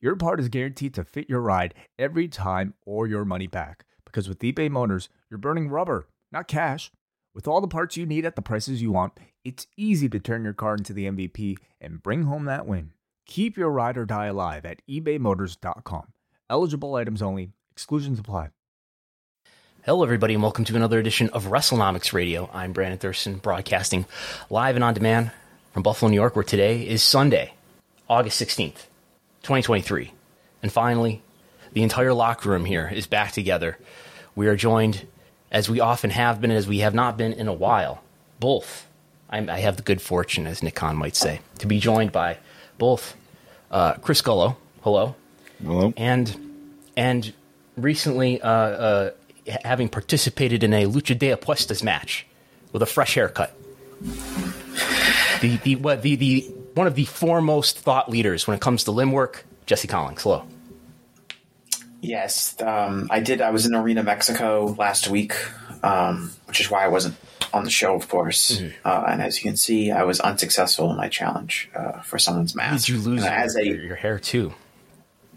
your part is guaranteed to fit your ride every time or your money back. Because with eBay Motors, you're burning rubber, not cash. With all the parts you need at the prices you want, it's easy to turn your car into the MVP and bring home that win. Keep your ride or die alive at ebaymotors.com. Eligible items only, exclusions apply. Hello, everybody, and welcome to another edition of WrestleNomics Radio. I'm Brandon Thurston, broadcasting live and on demand from Buffalo, New York, where today is Sunday, August 16th, 2023. And finally, the entire locker room here is back together. We are joined, as we often have been, as we have not been in a while, both. I'm, i have the good fortune, as Nick Khan might say, to be joined by both uh, Chris Gullo, hello, Hello. and and recently uh, uh, having participated in a Lucha de Apuestas match with a fresh haircut. The the what the the one of the foremost thought leaders when it comes to limb work, Jesse Collings. Hello. Yes, um, I did. I was in Arena, Mexico last week, um, which is why I wasn't on the show, of course. Uh, and as you can see, I was unsuccessful in my challenge uh, for someone's mask. Did you lose your, a, your hair too?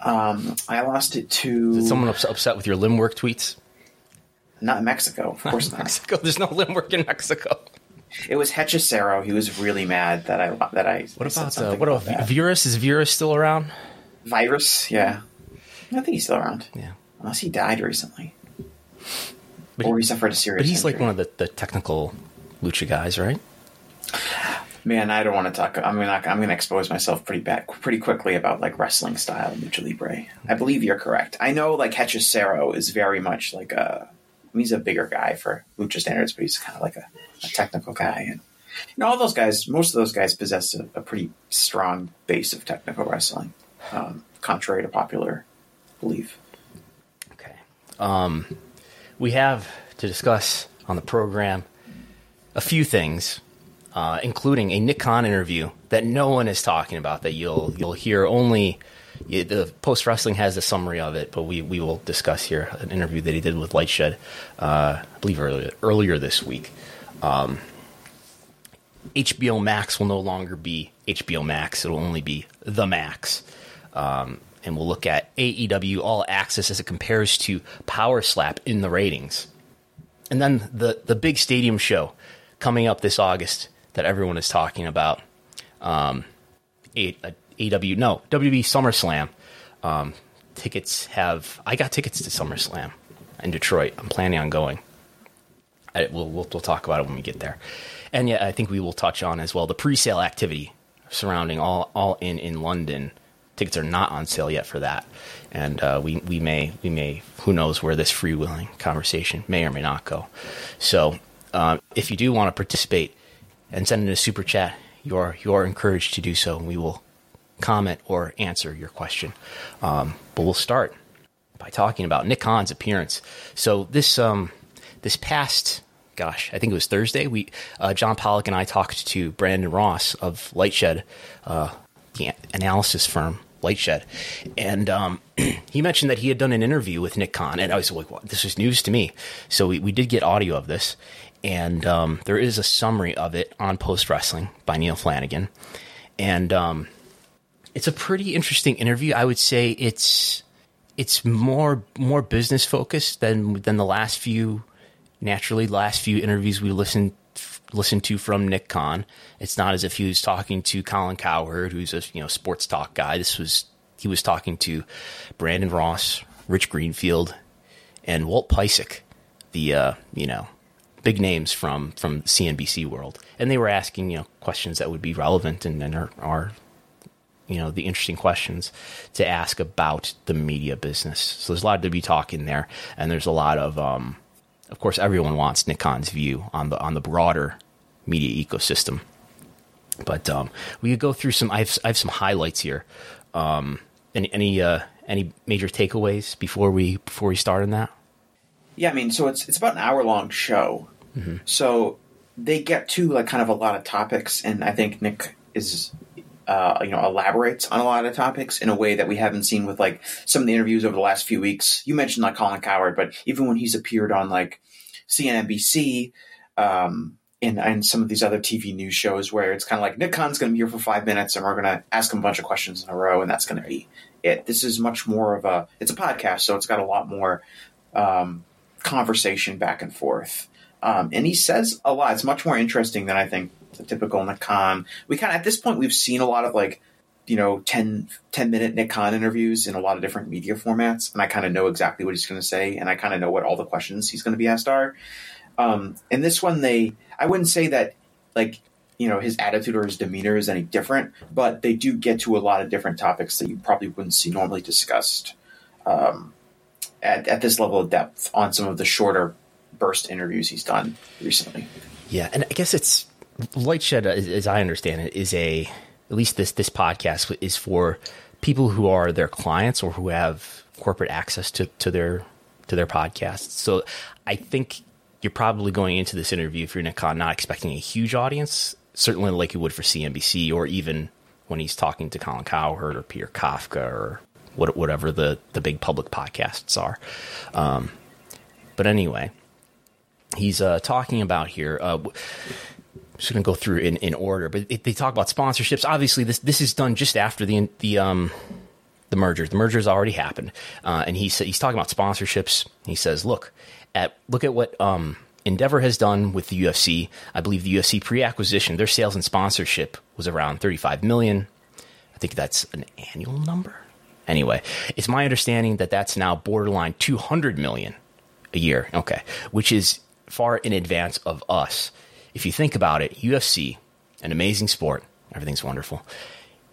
um, I lost it to Is someone ups- upset with your limb work tweets? not in Mexico, of course not. Mexico. There's no limb work in Mexico. It was Hechicero. He was really mad that I that I. What about uh, something what about that. Virus? Is Virus still around? virus? Yeah, I think he's still around. Yeah. Unless he died recently, But or he- he suffered a serious. But he's like one of the, the technical lucha guys, right? Man, I don't want to talk. I'm gonna I'm gonna expose myself pretty bad, pretty quickly about like wrestling style lucha libre. I believe you're correct. I know like Hechicero is very much like a. I mean, he's a bigger guy for lucha standards, but he's kind of like a, a technical guy, and you know all those guys. Most of those guys possess a, a pretty strong base of technical wrestling, um, contrary to popular belief. Okay. Um, we have to discuss on the program a few things, uh, including a Nick Khan interview that no one is talking about. That you'll you'll hear only. The post wrestling has a summary of it, but we, we will discuss here an interview that he did with LightShed, uh, I believe earlier earlier this week. Um, HBO Max will no longer be HBO Max; it'll only be the Max um, and we'll look at AEW All Access as it compares to Power Slap in the ratings. And then the the big stadium show coming up this August that everyone is talking about. Um, A, uh, AW no WB SummerSlam. Um, tickets have I got tickets to SummerSlam in Detroit. I'm planning on going. I, we'll, we'll we'll talk about it when we get there. And yeah, I think we will touch on as well the pre-sale activity surrounding all all in in London. Tickets are not on sale yet for that, and uh, we we may we may who knows where this freewheeling conversation may or may not go. So um, if you do want to participate and send in a super chat, you are you are encouraged to do so, and we will comment or answer your question. Um, but we'll start by talking about Nick Khan's appearance. So this um this past gosh, I think it was Thursday. We uh, John Pollock and I talked to Brandon Ross of LightShed, uh, the analysis firm LightShed, and um, he mentioned that he had done an interview with Nick Khan, and I was like, "This is news to me." So we, we did get audio of this, and um, there is a summary of it on Post Wrestling by Neil Flanagan, and um, it's a pretty interesting interview. I would say it's it's more more business focused than than the last few naturally last few interviews we listened listened to from Nick Khan. It's not as if he was talking to Colin Cowherd, who's a you know sports talk guy. This was he was talking to Brandon Ross, Rich Greenfield, and Walt Piecyk, the uh, you know big names from from CNBC world, and they were asking you know questions that would be relevant and, and are, are you know the interesting questions to ask about the media business. So there's a lot to be talking there, and there's a lot of, um, of course, everyone wants Nick Khan's view on the on the broader media ecosystem. But um, we could go through some. I have, I have some highlights here. Um, any any uh, any major takeaways before we before we start on that? Yeah, I mean, so it's it's about an hour long show. So they get to like kind of a lot of topics, and I think Nick is uh, you know elaborates on a lot of topics in a way that we haven't seen with like some of the interviews over the last few weeks. You mentioned like Colin Cowherd, but even when he's appeared on like CNBC. Um, and, and some of these other TV news shows where it's kind of like Nick Khan's going to be here for five minutes and we're going to ask him a bunch of questions in a row and that's going to be it. This is much more of a it's a podcast, so it's got a lot more um, conversation back and forth. Um, and he says a lot. It's much more interesting than I think the typical Nick Khan. We kind of at this point we've seen a lot of like you know 10, 10 minute Nick Khan interviews in a lot of different media formats, and I kind of know exactly what he's going to say, and I kind of know what all the questions he's going to be asked are. Um, and this one, they I wouldn't say that like you know his attitude or his demeanor is any different, but they do get to a lot of different topics that you probably wouldn't see normally discussed um, at, at this level of depth on some of the shorter burst interviews he's done recently. Yeah, and I guess it's LightShed, as, as I understand it, is a at least this this podcast is for people who are their clients or who have corporate access to to their to their podcasts. So I think you're probably going into this interview if you're Nick Khan not expecting a huge audience, certainly like you would for CNBC or even when he's talking to Colin Cowherd or Peter Kafka or what, whatever the the big public podcasts are. Um, but anyway, he's uh, talking about here. Uh, just going to go through in, in order, but it, they talk about sponsorships. Obviously, this this is done just after the the um the merger. The merger has already happened, uh, and he's he's talking about sponsorships. He says, "Look at look at what um, Endeavor has done with the UFC. I believe the UFC pre-acquisition, their sales and sponsorship was around 35 million. I think that's an annual number. Anyway, it's my understanding that that's now borderline 200 million a year. Okay, which is far in advance of us. If you think about it, UFC, an amazing sport, everything's wonderful,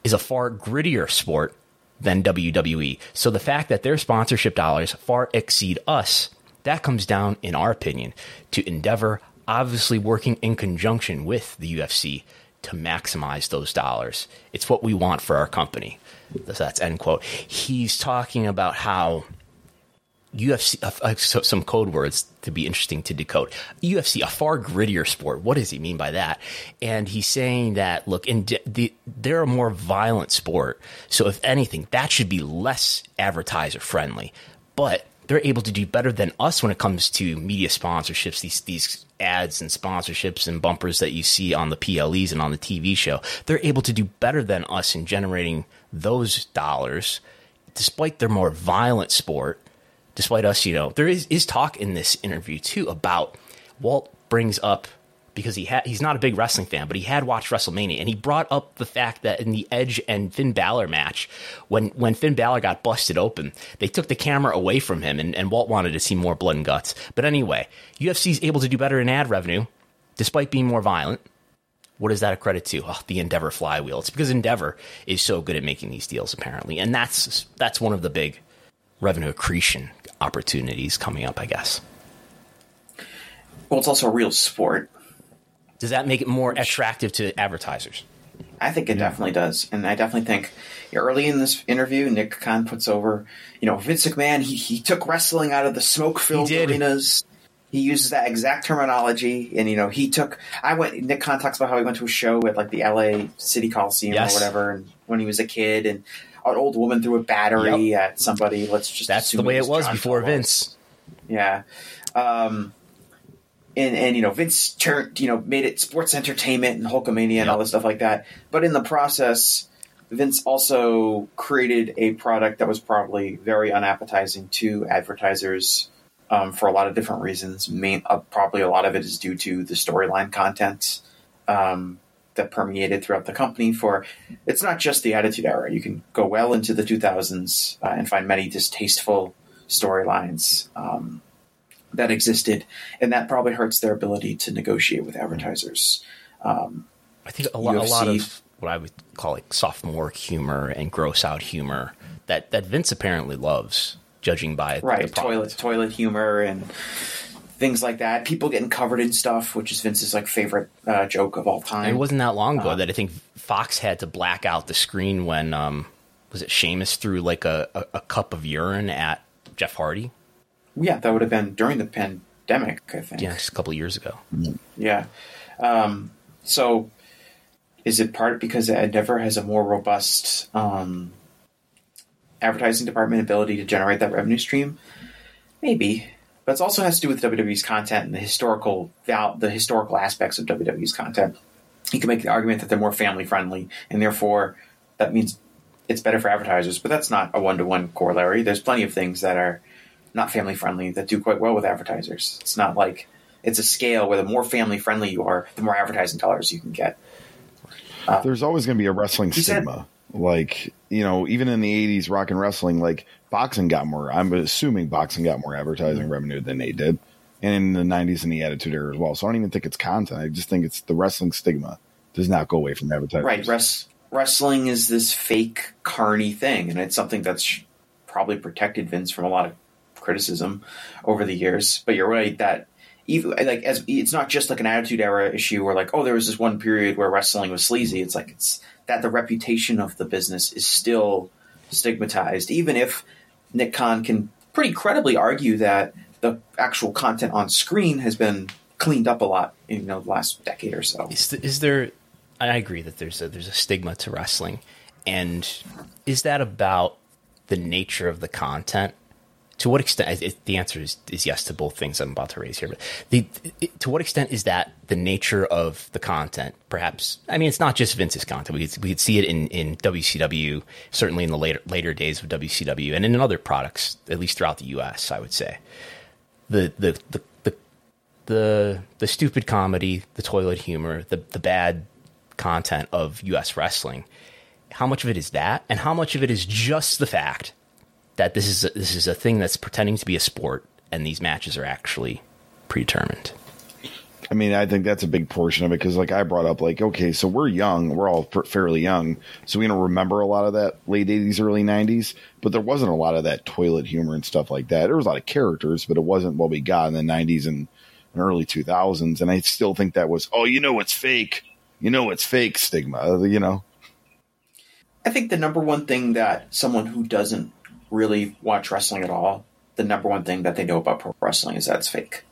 is a far grittier sport than WWE. So the fact that their sponsorship dollars far exceed us, that comes down, in our opinion, to Endeavor obviously working in conjunction with the UFC to maximize those dollars. It's what we want for our company. That's end quote. He's talking about how UFC, uh, so, some code words to be interesting to decode. UFC, a far grittier sport. What does he mean by that? And he's saying that, look, in the, they're a more violent sport. So if anything, that should be less advertiser friendly. But they're able to do better than us when it comes to media sponsorships, these, these ads and sponsorships and bumpers that you see on the PLEs and on the TV show. They're able to do better than us in generating those dollars, despite their more violent sport despite us, you know, there is, is talk in this interview too about Walt brings up because he had he's not a big wrestling fan, but he had watched WrestleMania and he brought up the fact that in the Edge and Finn Balor match, when when Finn Balor got busted open, they took the camera away from him and, and Walt wanted to see more blood and guts. But anyway, UFC is able to do better in ad revenue, despite being more violent. What is that a credit to? Oh, the Endeavor flywheel. It's because Endeavor is so good at making these deals, apparently, and that's that's one of the big revenue accretion opportunities coming up, I guess. Well, it's also a real sport. Does that make it more attractive to advertisers? I think it yeah. definitely does, and I definitely think early in this interview, Nick Khan puts over, you know, Vince McMahon. He he took wrestling out of the smoke-filled arenas. He uses that exact terminology, and you know, he took. I went. Nick Khan talks about how he went to a show at like the L.A. City Coliseum yes. or whatever, and when he was a kid, and an old woman threw a battery yep. at somebody. Let's just that's the way it was, before Vince. Yeah, um, and and you know Vince turned you know made it sports entertainment and Hulkamania yep. and all this stuff like that. But in the process, Vince also created a product that was probably very unappetizing to advertisers. Um, for a lot of different reasons, Main, uh, probably a lot of it is due to the storyline content. Um, that permeated throughout the company for it's not just the attitude era. You can go well into the 2000s uh, and find many distasteful storylines um, that existed and that probably hurts their ability to negotiate with advertisers. Um, i think a, lo- UFC, a lot of what i would call like sophomore humor and gross out humor that, that vince apparently loves judging by right toilet toilet humor and things like that. People getting covered in stuff, which is Vince's like favorite uh, joke of all time. It wasn't that long ago uh, that I think Fox had to black out the screen when um, was it Sheamus threw like a, a, a, cup of urine at Jeff Hardy. Yeah, that would have been during the pandemic, I think. Yeah, just a couple of years ago. Yeah. Um, so, is it part because Endeavor has a more robust um, advertising department ability to generate that revenue stream? Maybe, but it also has to do with WWE's content and the historical val- the historical aspects of WWE's content. You can make the argument that they're more family friendly, and therefore that means it's better for advertisers. But that's not a one to one corollary. There's plenty of things that are not family friendly that do quite well with advertisers. It's not like it's a scale where the more family friendly you are, the more advertising dollars you can get. Uh, There's always going to be a wrestling stigma. Said, like you know, even in the '80s, rock and wrestling, like boxing got more. I'm assuming boxing got more advertising revenue than they did, and in the '90s and the Attitude Era as well. So I don't even think it's content. I just think it's the wrestling stigma does not go away from advertising. Right. Res- wrestling is this fake, carny thing, and it's something that's probably protected Vince from a lot of criticism over the years. But you're right that even like as it's not just like an attitude era issue where like oh there was this one period where wrestling was sleazy. It's like it's that the reputation of the business is still stigmatized, even if Nick Khan can pretty credibly argue that the actual content on screen has been cleaned up a lot in you know the last decade or so. Is, is there? I agree that there's a there's a stigma to wrestling, and is that about the nature of the content? To what extent? It, the answer is, is yes to both things I'm about to raise here. But the, it, to what extent is that the nature of the content? Perhaps I mean it's not just Vince's content. We could, we could see it in, in WCW, certainly in the later later days of WCW, and in other products, at least throughout the U.S. I would say the the the the the, the stupid comedy, the toilet humor, the the bad content of US wrestling. How much of it is that and how much of it is just the fact that this is a, this is a thing that's pretending to be a sport and these matches are actually predetermined. I mean, I think that's a big portion of it because, like I brought up, like okay, so we're young, we're all fairly young, so we don't remember a lot of that late '80s, early '90s. But there wasn't a lot of that toilet humor and stuff like that. There was a lot of characters, but it wasn't what we got in the '90s and, and early 2000s. And I still think that was, oh, you know, it's fake you know it's fake stigma, you know. I think the number one thing that someone who doesn't really watch wrestling at all, the number one thing that they know about pro wrestling is that it's fake.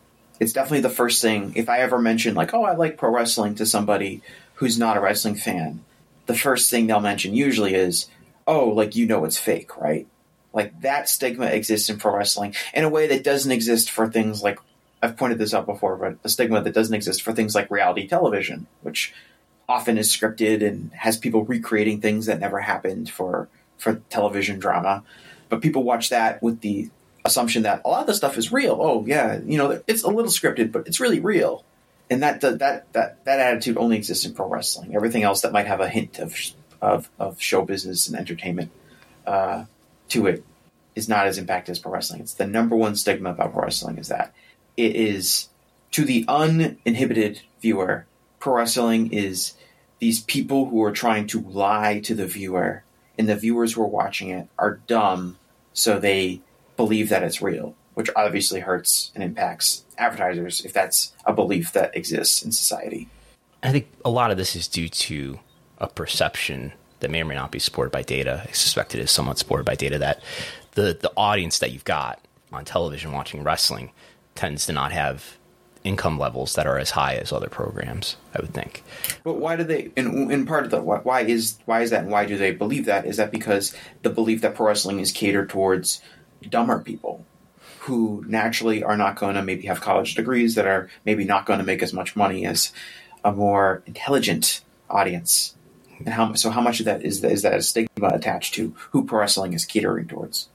It's definitely the first thing. If I ever mention like, "Oh, I like pro wrestling" to somebody who's not a wrestling fan, the first thing they'll mention usually is, "Oh, like you know it's fake, right?" Like that stigma exists in pro wrestling in a way that doesn't exist for things like I've pointed this out before, but a stigma that doesn't exist for things like reality television, which often is scripted and has people recreating things that never happened for for television drama. But people watch that with the assumption that a lot of the stuff is real. Oh yeah, you know it's a little scripted, but it's really real. And that that that that attitude only exists in pro wrestling. Everything else that might have a hint of of, of show business and entertainment uh, to it is not as impacted as pro wrestling. It's the number one stigma about pro wrestling is that it is to the uninhibited viewer pro wrestling is these people who are trying to lie to the viewer, and the viewers who are watching it are dumb, so they believe that it's real, which obviously hurts and impacts advertisers if that's a belief that exists in society. I think a lot of this is due to a perception that may or may not be supported by data. I suspect it is somewhat supported by data that the the audience that you've got on television watching wrestling tends to not have income levels that are as high as other programs. I would think. But why do they? In, in part of the why is why is that, and why do they believe that? Is that because the belief that pro wrestling is catered towards dumber people who naturally are not going to maybe have college degrees that are maybe not going to make as much money as a more intelligent audience. And how so? How much of that is is that a stigma attached to who pro wrestling is catering towards?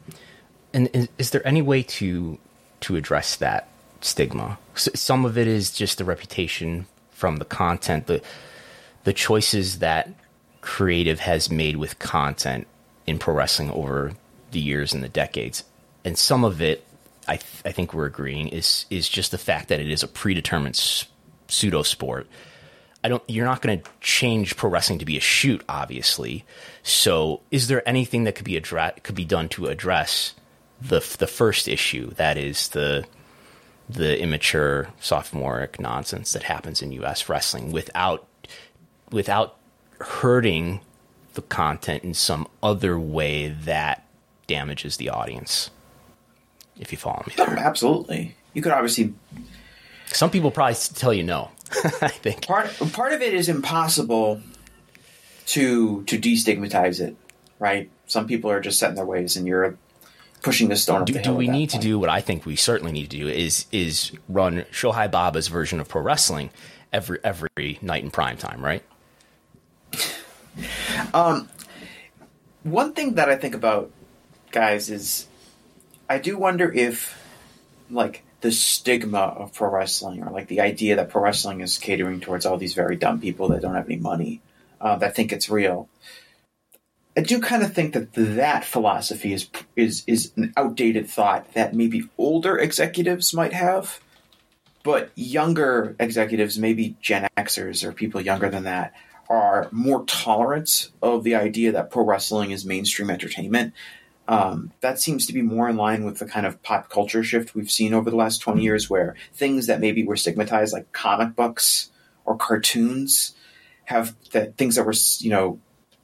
And is, is there any way to to address that stigma. Some of it is just the reputation from the content, the the choices that creative has made with content in pro wrestling over the years and the decades, and some of it, I th- I think we're agreeing is is just the fact that it is a predetermined s- pseudo sport. I don't. You're not going to change pro wrestling to be a shoot, obviously. So, is there anything that could be address could be done to address the the first issue? That is the the immature sophomoric nonsense that happens in U.S. wrestling without without hurting the content in some other way that damages the audience. If you follow me oh, there. Absolutely. You could obviously Some people probably tell you no. I think. part part of it is impossible to to destigmatize it, right? Some people are just set in their ways, and you're pushing the stone Do, do we need to do what I think we certainly need to do is is run Shohei Baba's version of pro wrestling every every night in prime time, right? Um, One thing that I think about, guys, is I do wonder if, like, the stigma of pro wrestling, or like the idea that pro wrestling is catering towards all these very dumb people that don't have any money, uh, that think it's real. I do kind of think that that philosophy is is is an outdated thought that maybe older executives might have, but younger executives, maybe Gen Xers or people younger than that, are more tolerant of the idea that pro wrestling is mainstream entertainment. Um, that seems to be more in line with the kind of pop culture shift we've seen over the last 20 years, where things that maybe were stigmatized, like comic books or cartoons, have that things that were, you know,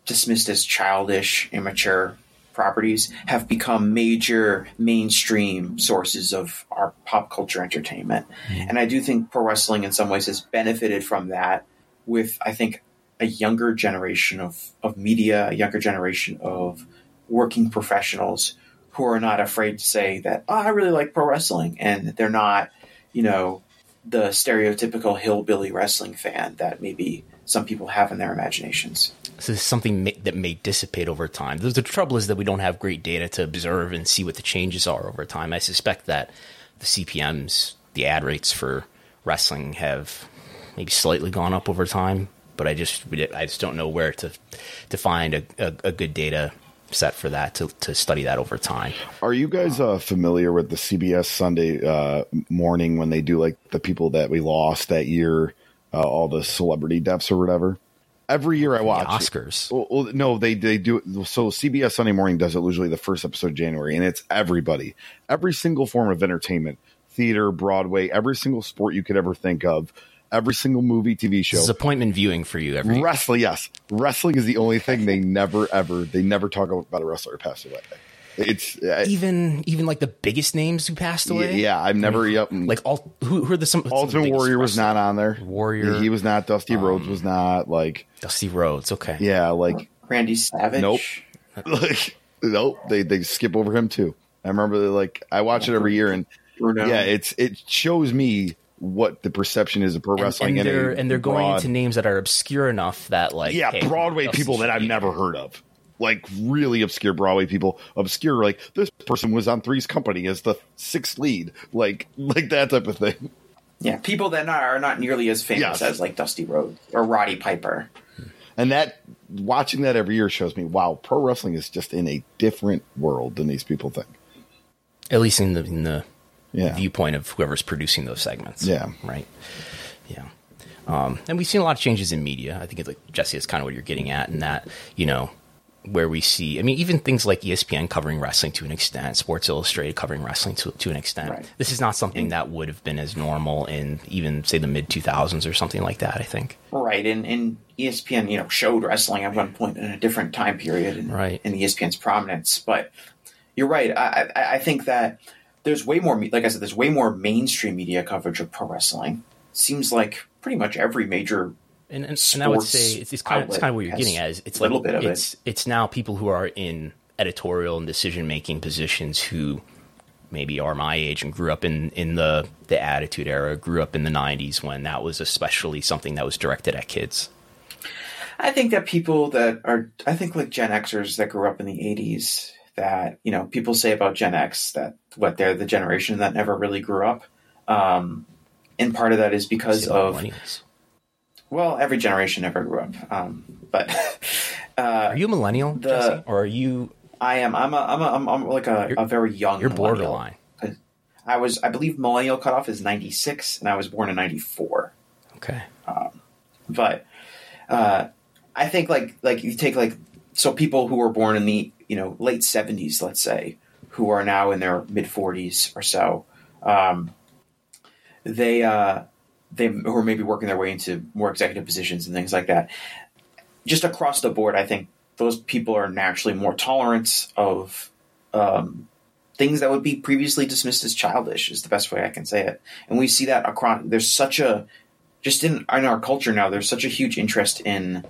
dismissed as childish, immature properties have become major mainstream sources of our pop culture entertainment. Mm-hmm. And I do think pro wrestling in some ways has benefited from that with, I think, a younger generation of, of media, a younger generation of working professionals who are not afraid to say that, oh, I really like pro wrestling. And they're not, you know, the stereotypical hillbilly wrestling fan that maybe some people have in their imaginations. So this is something may, that may dissipate over time. The, the trouble is that we don't have great data to observe and see what the changes are over time. I suspect that the CPMS, the ad rates for wrestling, have maybe slightly gone up over time. But I just I just don't know where to to find a, a, a good data set for that to, to study that over time. Are you guys uh, familiar with the CBS Sunday uh, morning when they do like the people that we lost that year, uh, all the celebrity deaths or whatever? Every year I watch it. Oscars. Well, well, no, they they do. So CBS Sunday Morning does it usually the first episode of January, and it's everybody, every single form of entertainment, theater, Broadway, every single sport you could ever think of, every single movie, TV show. This is appointment viewing for you every Wrestling, yes, wrestling is the only thing they never ever they never talk about a wrestler who passed away. It's uh, even even like the biggest names who passed away. yeah, I've never yep. Like all who, who are the some some the Ultimate biggest Warrior was not on there. Warrior. he was not. Dusty Rhodes was not. Like Dusty Rhodes. Okay. yeah, like Randy Savage. Nope. like nope. They they skip over him too. I remember like I watch it every year, and Bruno. yeah, it's it shows me what the perception is of pro And, wrestling. and in they're and they're going broad- into names that are obscure enough that like yeah hey, Broadway people that I've never heard of. Like really obscure Broadway people, obscure like this person was on Three's Company as the sixth lead, like like that type of thing. Yeah, people that are not nearly as famous Yes. as like Dusty Rhodes or Roddy Piper. And that watching that every year shows me, wow, pro wrestling is just in a different world than these people think. at least in the in the Yeah. viewpoint of whoever's producing those segments. Yeah. Right. Yeah. Um, and we've seen a lot of changes in media. I think it's like Jesse is kind of what you're getting at, and that you know where we see. I mean, even things like ESPN covering wrestling to an extent, Sports Illustrated covering wrestling to to an extent. Right. This is not something that would have been as normal in even say the mid 2000s or something like that. I think. Right, and, and ESPN, you know, showed wrestling at one point in a different time period in, Right. in E ESPN's prominence. But you're right. I, I, I think that there's way more, like I said, there's way more mainstream media coverage of pro wrestling. Seems like pretty much every major And, and, and I would say it's, it's kind of it's kind of what you're getting at. Is it's a little like bit of it. it's it's now people who are in editorial and decision making positions who maybe are my age and grew up in in the the attitude era, grew up in the '90s when that was especially something that was directed at kids. I think that people that are, I think like Gen Xers that grew up in the 80s, that, you know, people say about Gen X that what they're the generation that never really grew up. Um, and part of that is because of. Well, every generation never grew up. Um, but uh, Are you a millennial, the- Jesse? or are you I am, I'm a, I'm a, I'm, I'm like a, a very young you're borderline? I was, I believe millennial cutoff is 96 and I was born in 94. Okay, but uh, I think like like you take like so people who were born in the you know late seventies, let's say, who are now in their mid forties or so, um, they uh, they who are maybe working their way into more executive positions and things like that. Just across the board, I think those people are naturally more tolerant of um, things that would be previously dismissed as childish is the best way I can say it. And we see that across. There's such a just in in our culture now. There's such a huge interest in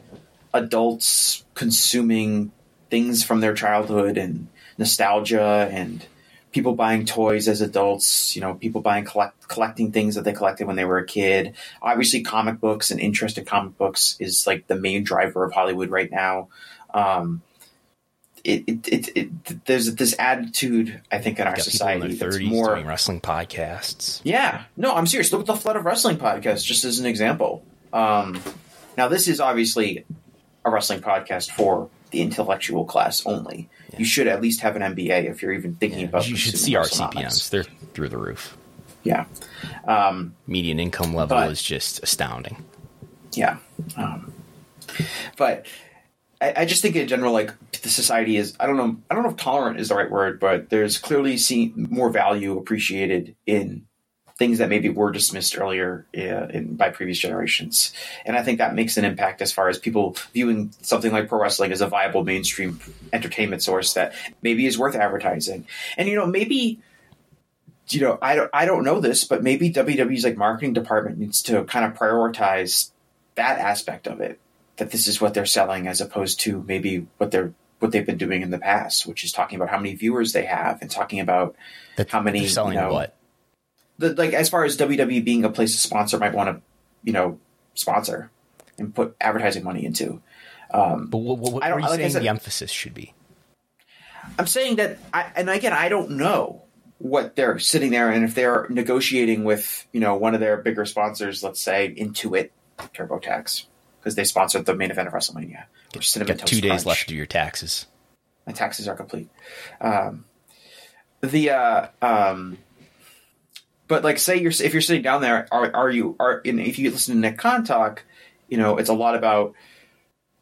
adults consuming things from their childhood and nostalgia and people buying toys as adults, you know, people buying collect, collecting things that they collected when they were a kid. Obviously, comic books and interest in comic books is like the main driver of Hollywood right now. Um, it, it, it, it, there's this attitude I think in our society in that's more doing wrestling podcasts. yeah, no, I'm serious. Look at the Flood of Wrestling podcasts, just as an example. Um, now, this is obviously a wrestling podcast for the intellectual class only. You should at least have an MBA if you're even thinking about. you should see our. CPMs; they're through the roof. Yeah, um, Median income level But- is just astounding. yeah. Um, but I, I just think in general, like the society is. I don't know. I don't know if tolerant is the right word, but there's clearly seen more value appreciated in things that maybe were dismissed earlier uh, in, by previous generations. And I think that makes an impact as far as people viewing something like pro wrestling as a viable mainstream entertainment source that maybe is worth advertising. And you know, maybe you know, I don't I don't know this, but maybe WWE's like marketing department needs to kind of prioritize that aspect of it. That this is what they're selling as opposed to maybe what they're what they've been doing in the past, which is talking about how many viewers they have and talking about That how many selling you know, what? The, like as far as WWE being a place to sponsor might want to, you know, sponsor and put advertising money into. Um, but what, what, what I don't- you like saying said- the emphasis should be? I'm saying that, I, and again, I don't know what they're sitting there and if they're negotiating with, you know, one of their bigger sponsors, let's say Intuit, TurboTax, because they sponsored the main event of WrestleMania. Got Toast two days left to do your taxes. my taxes are complete. Um, the uh, um, but like say you're if you're sitting down there, are are you are if you listen to Nick Khan talk, you know it's a lot about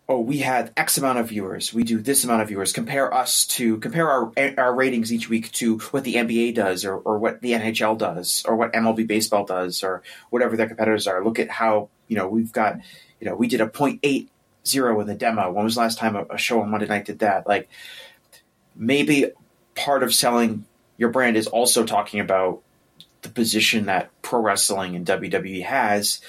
oh we had X amount of viewers, we do this amount of viewers. Compare us to compare our our ratings each week to what the NBA does or or what the NHL does or what MLB baseball does or whatever their competitors are. Look at how you know we've got you know we did a point eight zero in the demo. When was the last time a show on Monday night did that? Like maybe part of selling your brand is also talking about the position that pro wrestling and WWE has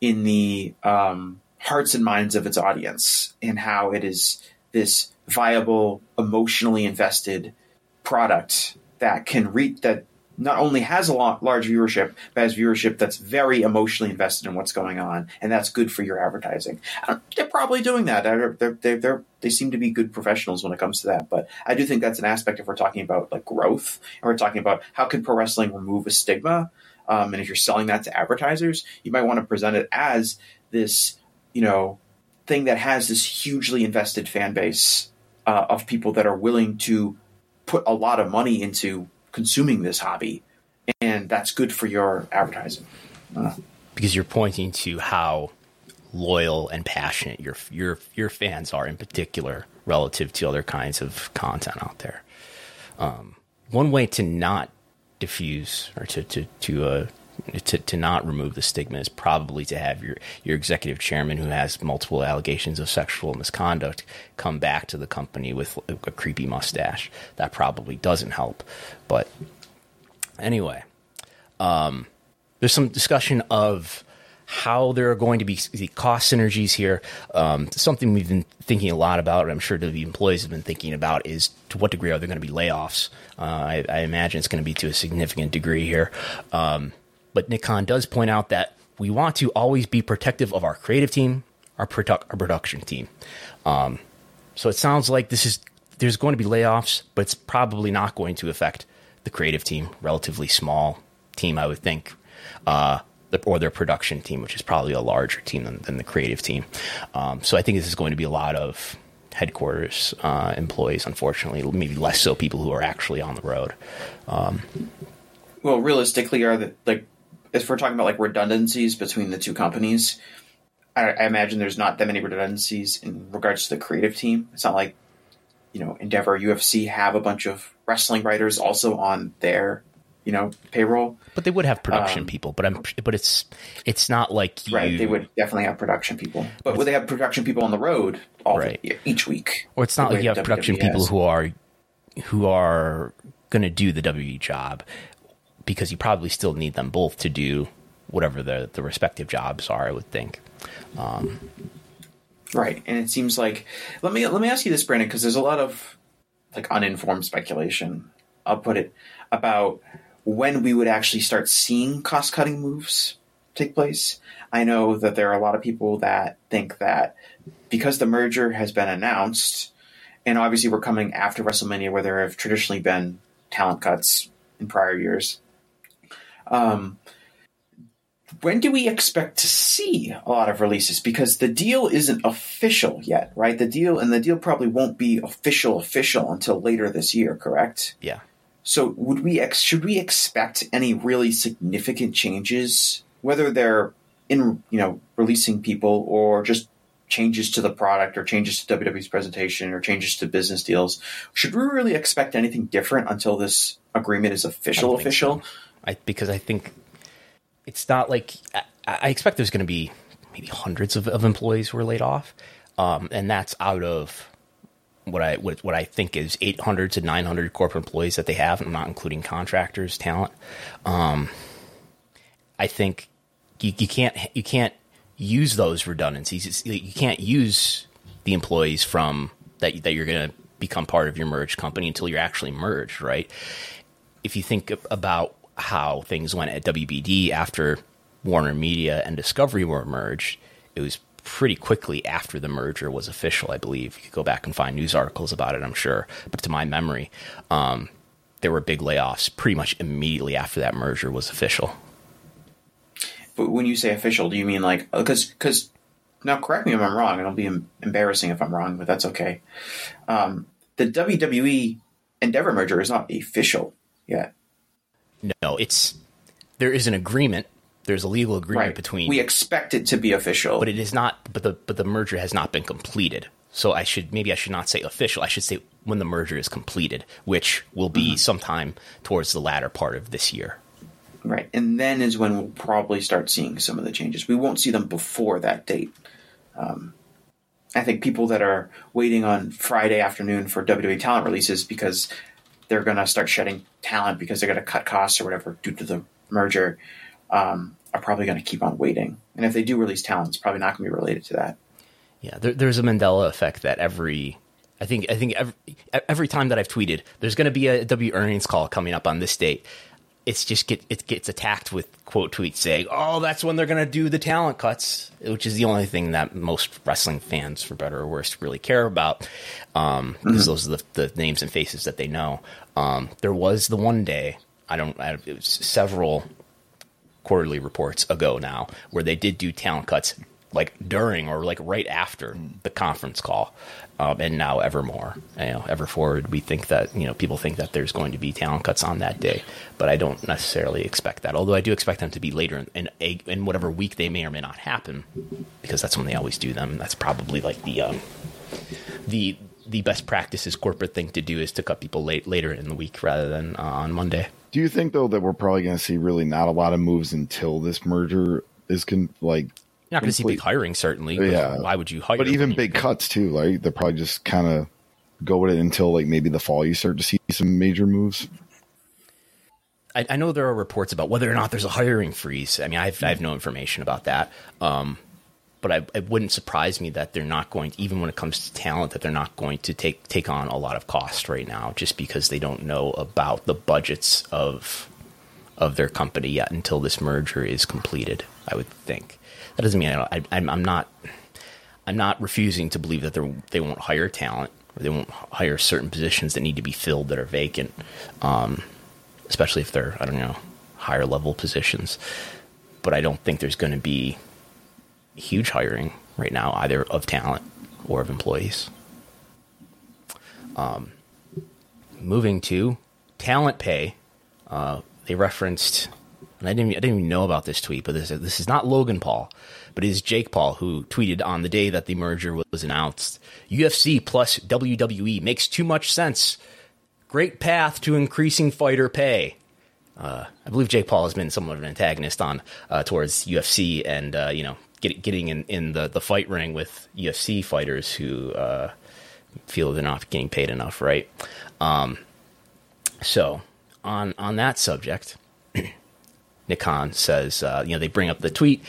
in the um, hearts and minds of its audience and how it is this viable, emotionally invested product that can reach that not only has a lot, large viewership, but has viewership that's very emotionally invested in what's going on, and that's good for your advertising. Uh, They're probably doing that. They're, they're, they're, they seem to be good professionals when it comes to that. But I do think that's an aspect if we're talking about like growth, and we're talking about how can pro wrestling remove a stigma. Um, and if you're selling that to advertisers, you might want to present it as this, you know, thing that has this hugely invested fan base uh, of people that are willing to put a lot of money into consuming this hobby, and that's good for your advertising. because you're pointing to how loyal and passionate your your your fans are in particular relative to other kinds of content out there. Um, one way to not diffuse or to to to uh, to, to not remove the stigma is probably to have your, your executive chairman who has multiple allegations of sexual misconduct come back to the company with a, creepy mustache. That probably doesn't help. But anyway, there's some discussion of how there are going to be the cost synergies here. Um, something we've been thinking a lot about, and I'm sure the employees have been thinking about, is to what degree are there going to be layoffs? Uh, I, I imagine it's going to be to a significant degree here. Um, but Nick Khan does point out that we want to always be protective of our creative team, our, produ- our production team. Um, so it sounds like this is there's going to be layoffs, but it's probably not going to affect the creative team, relatively small team, I would think, uh, or their production team, which is probably a larger team than, than the creative team. Um, so I think this is going to be a lot of headquarters uh, employees, unfortunately, maybe less so people who are actually on the road. Well, realistically, are the like if we're talking about like redundancies between the two companies, I, I imagine there's not that many redundancies in regards to the creative team. It's not like you know Endeavor, UFC have a bunch of wrestling writers also on their you know payroll. But they would have production Um, people, but I'm but it's it's not like you, Right, they would definitely have production people, but would they have production people on the road all Right. the, each week? or it's not like you have production WWE people who are who are going to do the WWE job because you probably still need them both to do whatever the the respective jobs are. I would think. Um, right, and it seems like let me let me ask you this, Brandon, because there's a lot of like uninformed speculation. I'll put it about when we would actually start seeing cost cutting moves take place. I know that there are a lot of people that think that because the merger has been announced, and obviously we're coming after WrestleMania where there have traditionally been talent cuts in prior years. Um, when do we expect to see a lot of releases? Because the deal isn't official yet, right? The deal and the deal probably won't be official official until later this year, correct? Yeah. So would we ex- should we expect any really significant changes, whether they're in you know releasing people or just changes to the product or changes to WWE's presentation or changes to business deals? Should we really expect anything different until this agreement is official? Official? So. I, because I think it's not like I, I expect there's going to be maybe hundreds of, of employees who are laid off, um, and that's out of what I what, what I think is 800 to 900 corporate employees that they have. And I'm not including contractors, talent. Um, I think you, you can't you can't use those redundancies. you can't use the employees from that that you're going to become part of your merged company until you're actually merged, right? If you think about how things went at WBD after Warner Media and Discovery were merged, it was pretty quickly after the merger was official, I believe. You could go back and find news articles about it, I'm sure. But to my memory, um, there were big layoffs pretty much immediately after that merger was official. But when you say official, do you mean like because because now correct me if I'm wrong, it'll be embarrassing if I'm wrong, but that's okay. Um, the WWE Endeavor merger is not official yet. No, it's there is an agreement. There's a legal agreement right. between. We expect it to be official, but it is not. But the but the merger has not been completed. So I should maybe I should not say official. I should say when the merger is completed, which will be mm-hmm. sometime towards the latter part of this year. Right, and then is when we'll probably start seeing some of the changes. We won't see them before that date. Um, I think people that are waiting on Friday afternoon for WWE talent releases because they're going to start shedding talent because they're going to cut costs or whatever due to the merger um, are probably going to keep on waiting. And if they do release talent, it's probably not going to be related to that. Yeah, there, there's a Mandela effect that every I think I think every every time that I've tweeted, there's going to be a W earnings call coming up on this date. It's just get it gets attacked with quote tweets saying, "Oh, that's when they're going to do the talent cuts," which is the only thing that most wrestling fans, for better or worse, really care about, um, because mm-hmm. those are the, the, names and faces that they know. Um, there was the one day I don't, I, it was several quarterly reports ago now where they did do talent cuts like during or like right after the conference call. Um, and now Evermore, you know, Ever Forward, we think that you know people think that there's going to be talent cuts on that day, but I don't necessarily expect that. Although I do expect them to be later in in, in whatever week they may or may not happen, because that's when they always do them. That's probably like the um, the the best practices corporate thing to do is to cut people late later in the week rather than uh, on Monday. Do you think though that we're probably going to see really not a lot of moves until this merger is con- like you're not going to see big hiring, certainly. Yeah. Why would you hire? But even big cuts too, right? They'll probably just kind of go with it until like maybe the fall. You start to see some major moves. I, I, know there are reports about whether or not there's a hiring freeze. I mean, I've, I have no information about that. Um, but I, it wouldn't surprise me that they're not going, to, even when it comes to talent, that they're not going to take take on a lot of cost right now, just because they don't know about the budgets of of their company yet until this merger is completed. I would think. That doesn't mean I, I'm not. I'm not refusing to believe that they won't hire talent or they won't hire certain positions that need to be filled that are vacant, um, especially if they're I don't know higher level positions. But I don't think there's going to be huge hiring right now, either of talent or of employees. Um, moving to talent pay, uh, they referenced and I didn't, I didn't even know about this tweet, but this, this is not Logan Paul, but it is Jake Paul who tweeted on the day that the merger was announced UFC plus WWE makes too much sense. Great path to increasing fighter pay. Uh, I believe Jake Paul has been somewhat of an antagonist on uh, towards UFC and uh, you know get, getting in, in the, the fight ring with UFC fighters who uh, feel they're not getting paid enough, right? Um, So on on that subject, Nick Khan says, uh, you know, they bring up the tweet,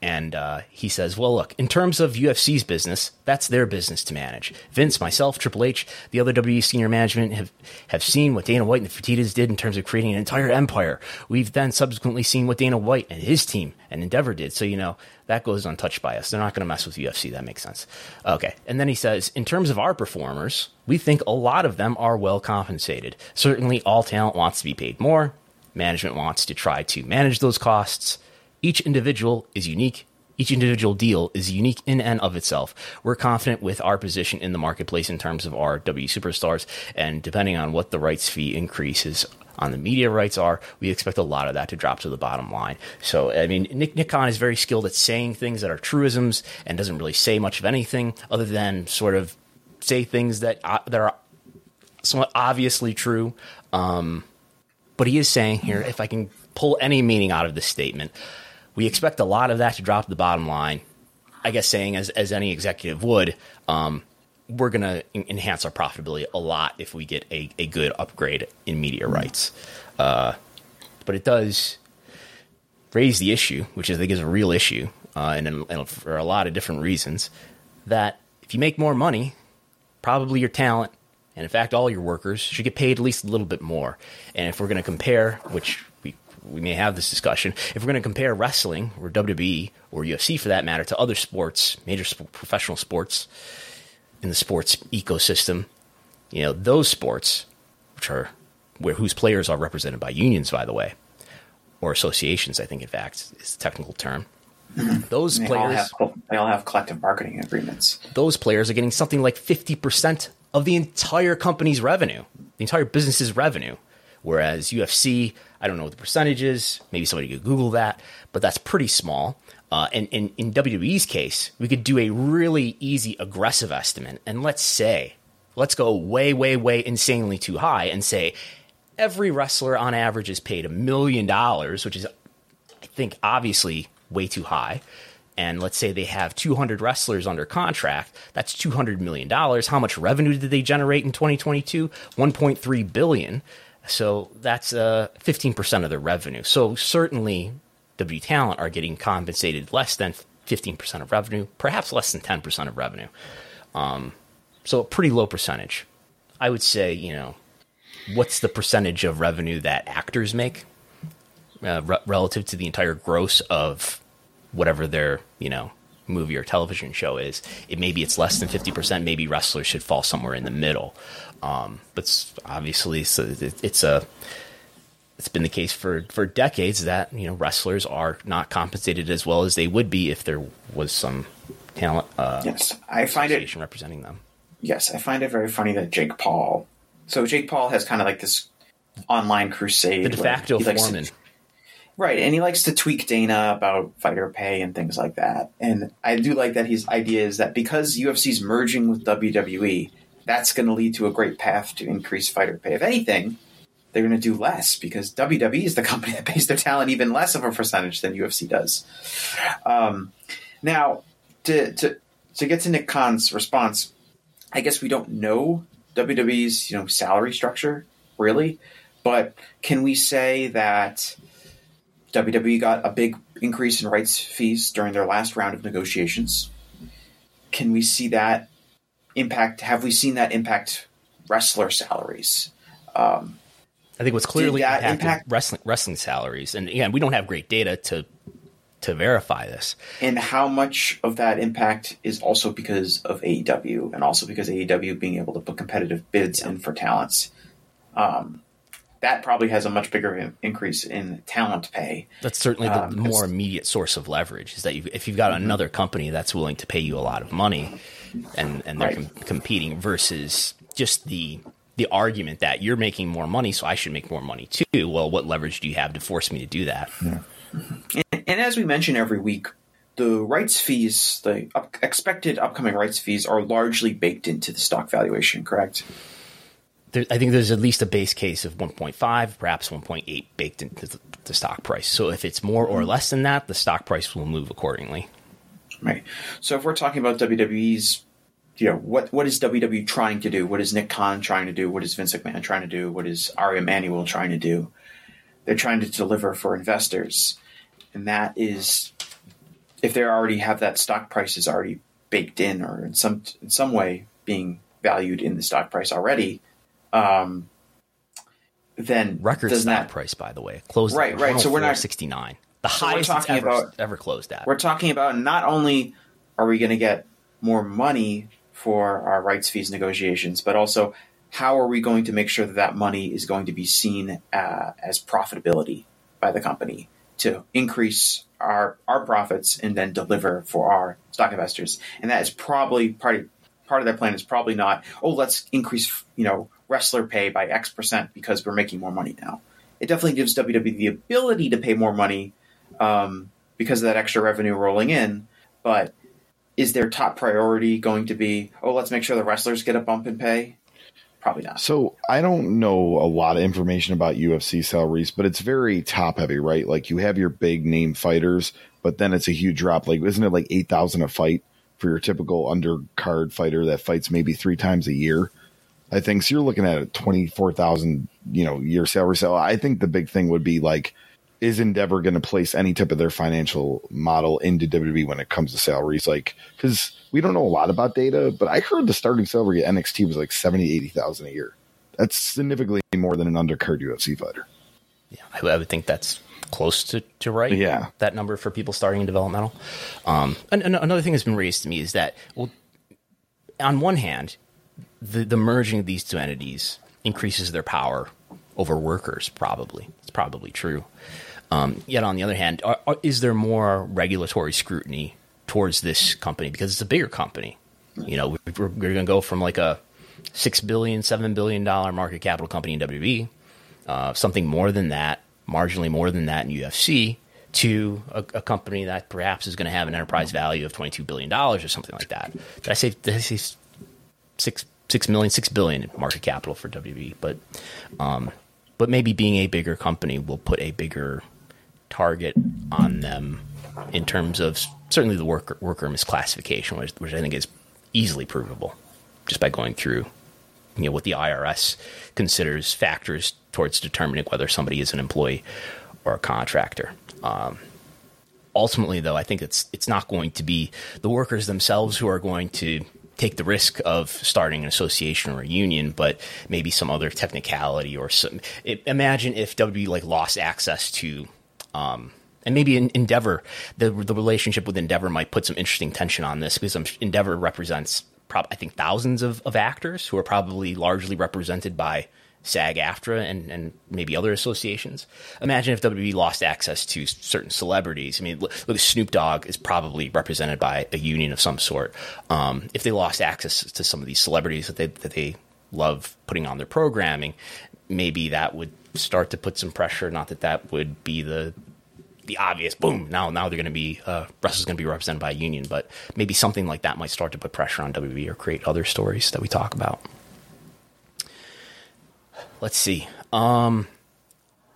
and uh, he says, well, look, in terms of UFC's business, that's their business to manage. Vince, myself, Triple H, the other WWE senior management have, have seen what Dana White and the Fertittas did in terms of creating an entire empire. We've then subsequently seen what Dana White and his team and Endeavor did. So, you know, that goes untouched by us. They're not going to mess with UFC. That makes sense. Okay. And then he says, in terms of our performers, we think a lot of them are well compensated. Certainly, all talent wants to be paid more. Management wants to try to manage those costs. Each individual is unique. Each individual deal is unique in and of itself. We're confident with our position in the marketplace in terms of our W superstars, and depending on what the rights fee increases on the media rights are, we expect a lot of that to drop to the bottom line. So, I mean, Nick, Khan is very skilled at saying things that are truisms and doesn't really say much of anything other than sort of say things that uh, that are somewhat obviously true. Um, but he is saying here, if I can pull any meaning out of this statement, we expect a lot of that to drop to the bottom line. I guess saying as as any executive would, um, we're going to enhance our profitability a lot if we get a, a good upgrade in media rights. Uh, but it does raise the issue, which I think is a real issue, uh, and, and for a lot of different reasons, that if you make more money, probably your talent and in fact, all your workers should get paid at least a little bit more. And if we're going to compare, which we may have this discussion, if we're going to compare wrestling or WWE or UFC for that matter to other sports, major sp- professional sports in the sports ecosystem, you know those sports, which are where whose players are represented by unions, by the way, or associations, I think in fact is the technical term. Those They all, players, have, they all have collective bargaining agreements. those players are getting something like 50% of the entire company's revenue, the entire business's revenue. Whereas UFC, I don't know what the percentage is. Maybe somebody could Google that, but that's pretty small. Uh, and, and in WWE's case, we could do a really easy, aggressive estimate. And let's say, let's go way, way, way insanely too high and say every wrestler on average is paid a million dollars, which is, I think, obviously way too high and let's say they have 200 wrestlers under contract, that's 200 million dollars. How much revenue did they generate in 2022? 1.3 billion. So that's uh, 15% of their revenue. So certainly W Talent are getting compensated less than 15% of revenue, perhaps less than 10% of revenue. Um, so a pretty low percentage. I would say, you know, what's the percentage of revenue that actors make uh, re- relative to the entire gross of whatever their you know movie or television show is. It maybe it's less than fifty percent. Maybe wrestlers should fall somewhere in the middle. Um, but obviously, so it, it's a it's been the case for for decades that you know wrestlers are not compensated as well as they would be if there was some talent uh, Yes, I find it representing them. Yes, I find it very funny that Jake Paul. So Jake Paul has kind of like this online crusade. The de facto likes to- foreman. Right? And he likes to tweak Dana about fighter pay and things like that. And I do like that his idea is that because UFC's merging with WWE, that's going to lead to a great path to increase fighter pay. If anything, they're going to do less because WWE is the company that pays their talent even less of a percentage than UFC does. Um, now, to to to get to Nick Khan's response, I guess we don't know WWE's you know salary structure really, but can we say that WWE got a big increase in rights fees during their last round of negotiations? Can we see that impact? Have we seen that impact wrestler salaries? Um, I think what's clearly impacted impact- wrestling wrestling salaries, and again, we don't have great data to to verify this. and how much of that impact is also because of AEW and also because AEW being able to put competitive bids in for talents. Um, that probably has a much bigger in- increase in talent pay. That's certainly the Um, more immediate source of leverage. Is that you if you've got another company that's willing to pay you a lot of money, and and they're Right. com- competing versus just the the argument that you're making more money, so I should make more money too. Well, what leverage do you have to force me to do that? And, and as we mention every week, the rights fees, the up- expected upcoming rights fees, are largely baked into the stock valuation. Correct? There, I think there's at least a base case of 1.5, perhaps 1.8 baked into the, the stock price. So if it's more or less than that, the stock price will move accordingly. Right. So if we're talking about WWE's you know what what is WWE trying to do? What is Nick Khan trying to do? What is Vince McMahon trying to do? What is Ari Emanuel trying to do? They're trying to deliver for investors, and that is if they already have that stock price is already baked in or in some in some way being valued in the stock price already. Um, then record stock price, by the way, closed Right, at right, so we're not- sixty nine, the So highest it's ever, about- ever closed at. we're talking about not only are we going to get more money for our rights fees negotiations, but also how are we going to make sure that that money is going to be seen uh, as profitability by the company to increase our our profits and then deliver for our stock investors. And that is probably part of, part of that plan is probably not oh let's increase you know wrestler pay by X percent because we're making more money now. It definitely gives WWE the ability to pay more money um, because of that extra revenue rolling in. But is their top priority going to be, oh, let's make sure the wrestlers get a bump in pay? Probably not. So I don't know a lot of information about UFC salaries, but it's very top heavy, right? Like you have your big name fighters, but then it's a huge drop. Like isn't it like eight thousand a fight for your typical undercard fighter that fights maybe three times a year? I think so. You're looking at a twenty four thousand, you know, year salary. So I think the big thing would be like, is Endeavor going to place any type of their financial model into WWE when it comes to salaries? Like, because we don't know a lot about data, but I heard the starting salary at NXT was like 70, 80,000 a year. That's significantly more than an undercard UFC fighter. Yeah, I, I would think that's close to, to right. Yeah. that number for people starting in developmental. Um, and, and another thing that's been raised to me is that, well, on one hand, the the merging of these two entities increases their power over workers. Probably, it's probably true. Um, yet on the other hand, are, are, is there more regulatory scrutiny towards this company because it's a bigger company? You know, we're, we're going to go from like a six billion, seven billion dollar market capital company in WB, uh, something more than that, marginally more than that in UFC, to a, a company that perhaps is going to have an enterprise value of twenty two billion dollars or something like that. Did I say did I say six six million, six billion in market capital for WB? But um, but maybe being a bigger company will put a bigger target on them in terms of certainly the worker worker misclassification, which, which I think is easily provable just by going through you know what the IRS considers factors towards determining whether somebody is an employee or a contractor. Um, ultimately, though, I think it's it's not going to be the workers themselves who are going to take the risk of starting an association or a union, but maybe some other technicality or some. It, imagine if WB like lost access to. Um, and maybe in Endeavor, the the relationship with Endeavor might put some interesting tension on this because Endeavor represents, prob- I think, thousands of, of actors who are probably largely represented by SAG-AFTRA and, and maybe other associations. Imagine if WWE lost access to certain celebrities. I mean, look, Snoop Dogg is probably represented by a union of some sort. Um, if they lost access to some of these celebrities that they that they love putting on their programming, maybe that would start to put some pressure. Not that that would be the the obvious boom. Now, now they're going to be uh, wrestlers going to be represented by a union, but maybe something like that might start to put pressure on WWE or create other stories that we talk about. Let's see. Um,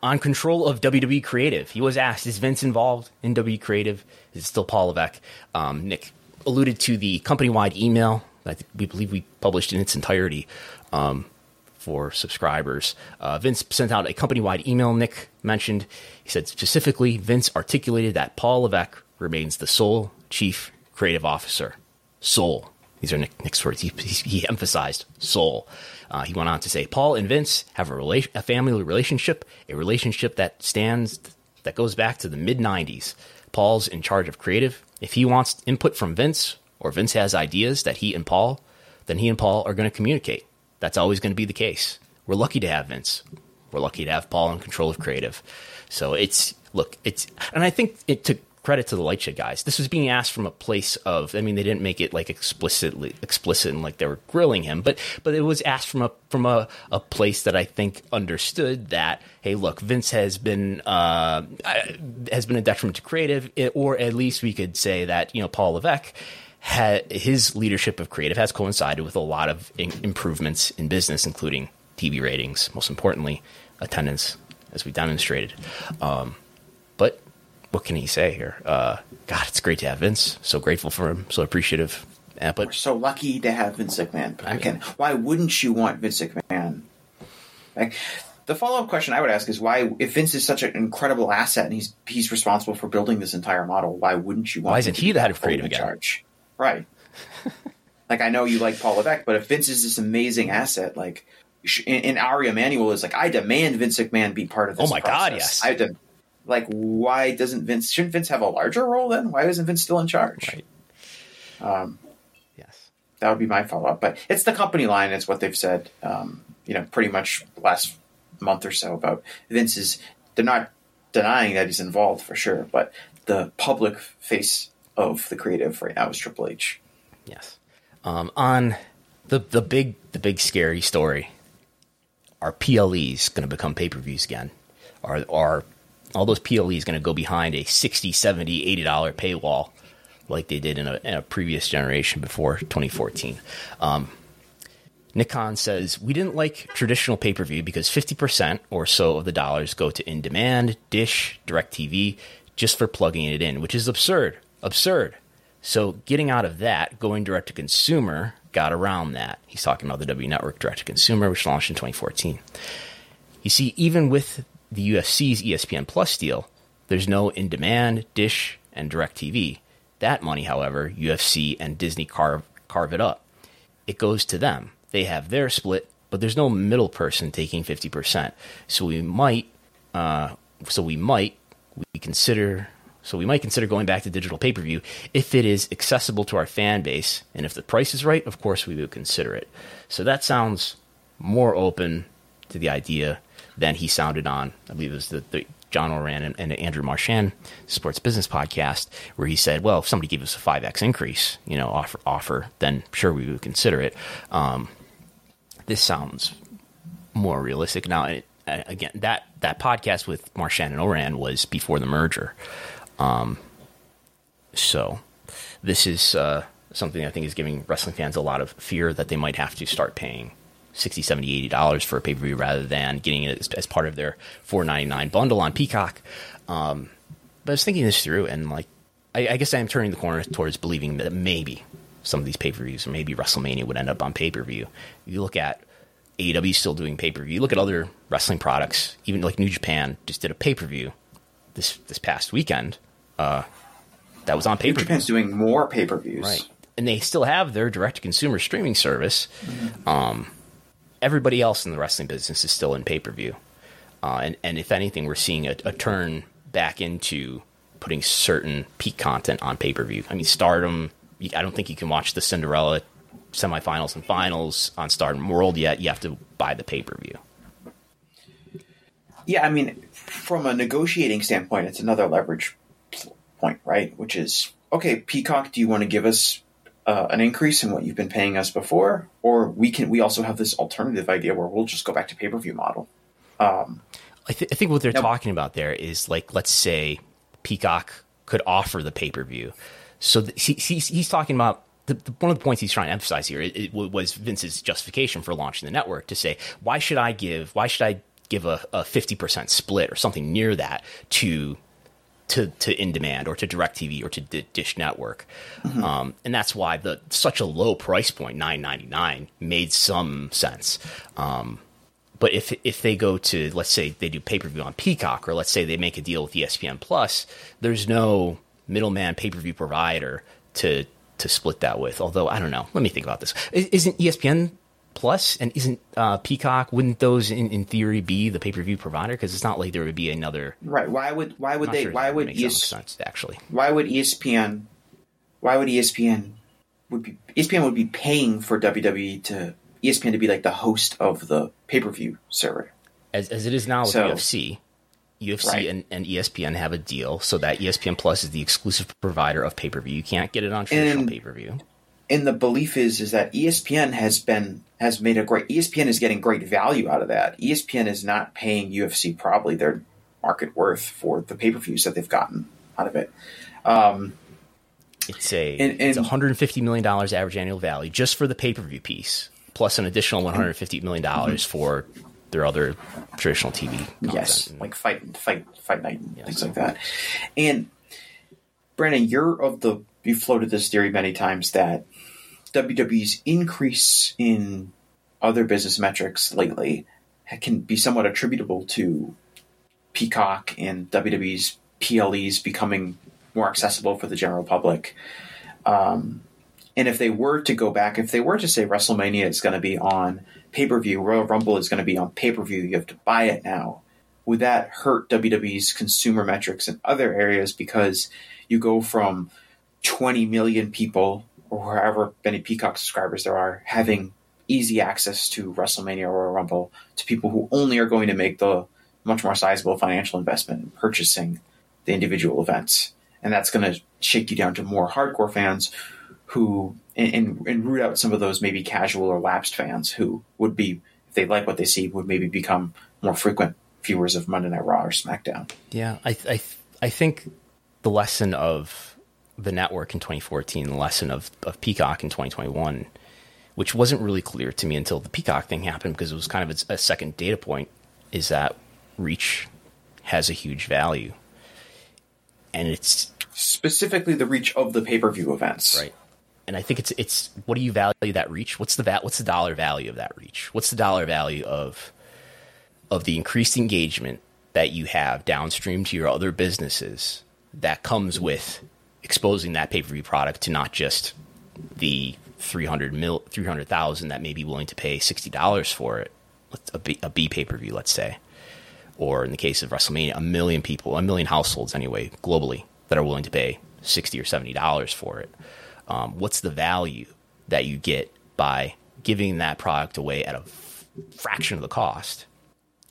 on control of WWE Creative, he was asked, "Is Vince involved in WWE Creative? Is it still Paul Levesque?" Um, Nick alluded to the company-wide email that we believe we published in its entirety um, for subscribers. Uh, Vince sent out a company-wide email. Nick mentioned he said specifically, Vince articulated that Paul Levesque remains the sole chief creative officer. Sole. These are Nick, Nick's words. He, he, emphasized sole. Uh, he went on to say, Paul and Vince have a, rela- a family relationship, a relationship that stands, that goes back to the mid 90s. Paul's in charge of creative. If he wants input from Vince, or Vince has ideas that he and Paul, then he and Paul are going to communicate. That's always going to be the case. We're lucky to have Vince. We're lucky to have Paul in control of creative. So it's, look, it's, and I think it took credit to the LightShed guys. This was being asked from a place of, I mean, they didn't make it like explicitly explicit and like they were grilling him, but but it was asked from a from a, a place that I think understood that, hey, look, Vince has been uh, has been a detriment to creative, or at least we could say that you know Paul Levesque. Had, his leadership of creative has coincided with a lot of in, improvements in business, including TV ratings, most importantly, attendance, as we demonstrated. Um, what can he say here? Uh, God, it's great to have Vince. So grateful for him. So appreciative. Uh, but We're so lucky to have Vince McMahon back. I mean- and why wouldn't you want Vince McMahon? Like, the follow up question I would ask is why, if Vince is such an incredible asset and he's he's responsible for building this entire model, why wouldn't you want? Why isn't he the head of creative again? Charge? Right. like I know you like Paul Levesque, but if Vince is this amazing asset, like in Ari Emanuel is like, I demand Vince McMahon be part of this. Oh my God, yes. I de- like why doesn't Vince? Shouldn't Vince have a larger role then? Why isn't Vince still in charge? Right. Um, yes, that would be my follow up. But it's the company line. It's what they've said. Um, you know, pretty much last month or so about Vince is. They're not denying that he's involved for sure, but the public face of the creative right now is Triple H. yes. Um, on the the big the big scary story, are PLEs going to become pay per views again? Are are all those PLE is going to go behind a 60 70 80 dollar paywall like they did in a, in a previous generation before 2014? Um, Nick Khan says, We didn't like traditional pay per view because 50% or so of the dollars go to iN DEMAND, Dish, DirecTV, just for plugging it in, which is absurd. Absurd. So getting out of that, going direct to consumer, got around that. He's talking about the W Network direct to consumer, which launched in 2014. You see, even with the UFC's ESPN Plus deal, there's no iN DEMAND, Dish, and DirecTV. That money, however, UFC and Disney carve, carve it up. It goes to them. They have their split, but there's no middle person taking 50%. So we might, uh, so we might, we consider, so we might consider going back to digital pay per view if it is accessible to our fan base, and if the price is right. Of course, we would consider it. So that sounds more open to the idea than he sounded on. I believe it was the, the John Ourand and, and Andrew Marchand Sports Business podcast, where he said, "Well, if somebody gave us a five x increase, you know, offer offer, then sure we would consider it." Um, this sounds more realistic now. It, again, that that podcast with Marchand and Ourand was before the merger, um, so this is uh, something I think is giving wrestling fans a lot of fear that they might have to start paying 60 70 80 dollars for a pay-per-view rather than getting it as, as part of their 499 bundle on peacock um, but i was thinking this through and like I, I guess i am turning the corner towards believing that maybe some of these pay-per-views or maybe wrestlemania would end up on pay-per-view you look at AEW still doing pay-per-view you look at other wrestling products even like new japan just did a pay-per-view this this past weekend uh, that was on pay-per-view Japan's doing more pay per views. Right. And they still have their direct to consumer streaming service. Um, everybody else in the wrestling business is still in pay per view. Uh, and, and if anything, we're seeing a, a turn back into putting certain peak content on pay per view. I mean, Stardom, I don't think you can watch the Cinderella semifinals and finals on Stardom World yet. You have to buy the pay per view. Yeah, I mean, from a negotiating standpoint, it's another leverage point, right? Which is okay, Peacock, do you want to give us uh, an increase in what you've been paying us before, or we can? We also have this alternative idea where we'll just go back to pay per view model. I, th- I think what they're Yep. talking about there is like, let's say Peacock could offer the pay per view. So th- he, he's, he's talking about the, the, one of the points he's trying to emphasize here it, it was Vince's justification for launching the network to say, why should I give, why should I give a, a 50% split or something near that to to, to iN DEMAND or to DirecTV or to D- Dish Network, um, and that's why the such a low price point nine ninety nine made some sense. Um, but if if they go to let's say they do pay per view on Peacock, or let's say they make a deal with ESPN Plus, there's no middleman pay per view provider to to split that with. Although I don't know. Let me think about this. Isn't ESPN Plus and isn't uh, Peacock? Wouldn't those in, in theory be the pay per view provider? Because it's not like there would be another. Right? Why would why would they? sure why would makes that much ES, sense actually? why would ESPN? Why would ESPN would be ESPN would be paying for WWE to ESPN to be like the host of the pay per view server? as, as it is now with So- UFC, UFC Right. and, and ESPN have a deal so that ESPN Plus is the exclusive provider of pay per view. You can't get it on traditional pay per view. And the belief is is that ESPN has been has made a great ESPN is getting great value out of that. ESPN is not paying UFC probably their market worth for the pay per views that they've gotten out of it. Um, It's a and- it's 150 million dollars average annual value just for the pay per view piece, plus an additional 150 million dollars for their other traditional TV. Content. yes, like fight fight fight night and Yes. things like that. And Brandon, you're of the you floated this theory many times that WWE's increase in other business metrics lately can be somewhat attributable to Peacock and WWE's PLEs becoming more accessible for the general public. Um, and if they were to go back, if they were to say WrestleMania is going to be on pay per view, Royal Rumble is going to be on pay per view, you have to buy it now. Would that hurt WWE's consumer metrics in other areas because you go from 20 million people or however many Peacock subscribers there are having easy access to WrestleMania or Rumble to people who only are going to make the much more sizable financial investment in purchasing the individual events? And that's going to shake you down to more hardcore fans who and, and, and root out some of those maybe casual or lapsed fans who would be if they like what they see would maybe become more frequent viewers of Monday Night Raw or SmackDown. Yeah, I I I think the lesson of the network in 2014, the lesson of of Peacock in 2021, which wasn't really clear to me until the Peacock thing happened because it was kind of a, a second data point, is that reach has a huge value, and it's specifically the reach of the pay per view events, right and I think it's it's what do you value that reach? What's the va- what's the dollar value of that reach? What's the dollar value of of the increased engagement that you have downstream to your other businesses that comes with exposing that pay per view product to not just the 300 mil 300,000 that may be willing to pay $60 for it a B, a B pay per view let's say. Or in the case of WrestleMania a million people a million households anyway globally that are willing to pay 60 or 70 dollars for it. Um, what's the value that you get by giving that product away at a f- fraction of the cost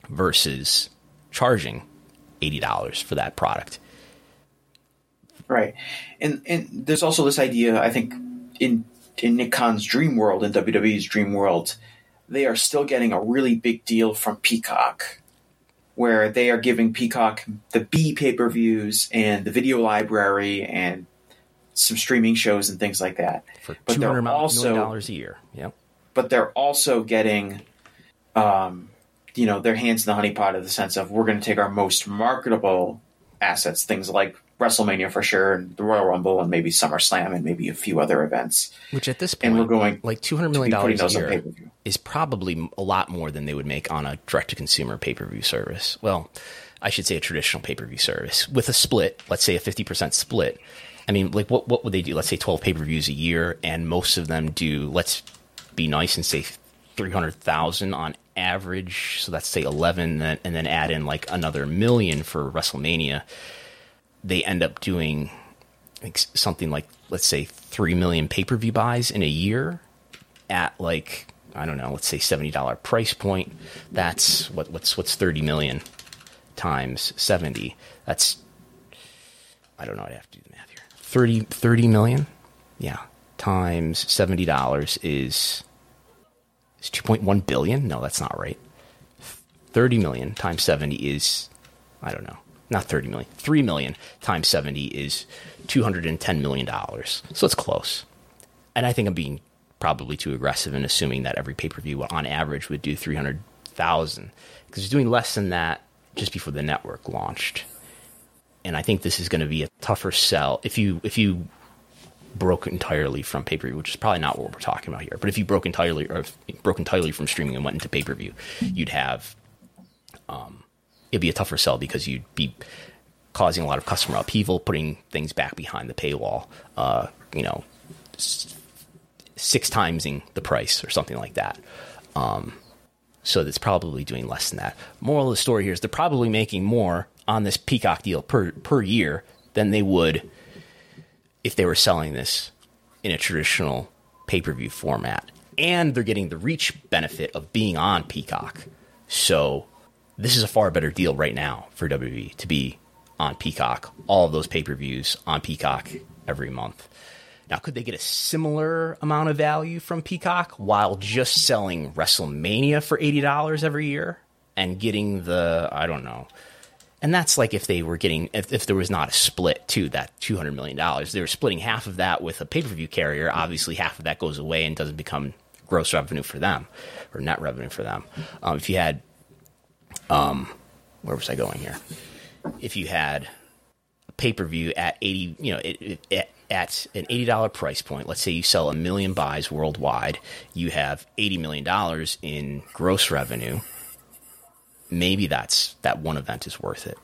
versus charging $80 for that product right and and there's also this idea i think in in nick khan's dream world in wwe's dream world they are still getting a really big deal from peacock where they are giving peacock the b pay-per-views and the video library and some streaming shows and things like that. For but they're also dollars a year. Yep. But they're also getting, um, you know, their hands in the honeypot in the sense of we're going to take our most marketable assets, things like WrestleMania for sure, and the Royal Rumble, and maybe SummerSlam, and maybe a few other events. Which at this point, and we're going like two hundred million dollars a year is probably a lot more than they would make on a direct to consumer pay per view service. Well, I should say a traditional pay per view service with a split. Let's say a fifty percent split I mean, like what what would they do? Let's say twelve pay per views a year, and most of them do. Let's be nice and say three hundred thousand on average. So that's say eleven, and then add in like another million for WrestleMania. They end up doing like something like let's say three million pay per view buys in a year at like I don't know, let's say seventy dollar price point. That's what what's what's thirty million times seventy. That's I don't know. I'd have to do the math 30, 30 million, yeah, times seventy dollars is is two point one billion. No, that's not right. Thirty million times seventy is I don't know, not thirty million. Three million times seventy is two hundred and ten million dollars. So it's close. And I think I'm being probably too aggressive in assuming that every pay per view on average would do three hundred thousand because it's doing less than that just before the network launched and I think this is going to be a tougher sell if you if you broke entirely from pay per view, which is probably not what we're talking about here. But if you broke entirely or broke entirely from streaming and went into pay per view, you'd have um, it'd be a tougher sell because you'd be causing a lot of customer upheaval, putting things back behind the paywall. Uh, you know, six timesing the price or something like that. Um, so that's probably doing less than that. Moral of the story here is they're probably making more on this Peacock deal per per year than they would if they were selling this in a traditional pay per view format. And they're getting the reach benefit of being on Peacock. So this is a far better deal right now for WWE to be on Peacock. All of those pay per views on Peacock every month. Now, could they get a similar amount of value from Peacock while just selling WrestleMania for $80 every year and getting the, I don't know, and that's like if they were getting, if, if there was not a split to that $200 million, they were splitting half of that with a pay per view carrier. Obviously, half of that goes away and doesn't become gross revenue for them or net revenue for them. Um, if you had, um, where was I going here? If you had a pay per view at 80, you know, it, it, at an $80 price point, let's say you sell a million buys worldwide, you have $80 million in gross revenue. Maybe that's that one event is worth it.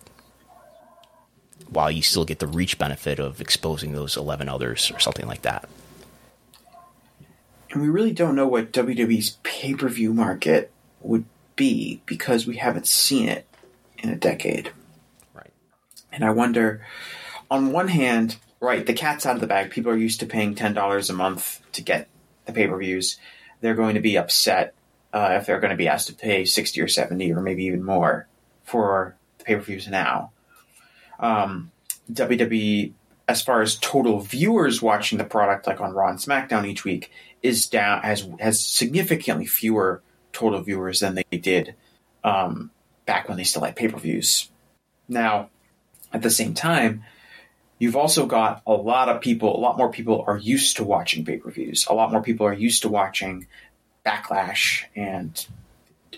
While you still get the reach benefit of exposing those 11 others or something like that. And we really don't know what WWE's pay per view market would be because we haven't seen it in a decade. Right. And I wonder, on one hand, right, the cat's out of the bag. People are used to paying $10 a month to get the pay per views. They're going to be upset uh, if they're going to be asked to pay 60 or 70 or maybe even more for the pay per views now. Um, WWE, as far as total viewers watching the product, like on Raw and SmackDown each week, is down has has significantly fewer total viewers than they did um, back when they still had pay per views. Now, at the same time, you've also got a lot of people, a lot more people are used to watching pay per views. A lot more people are used to watching Backlash and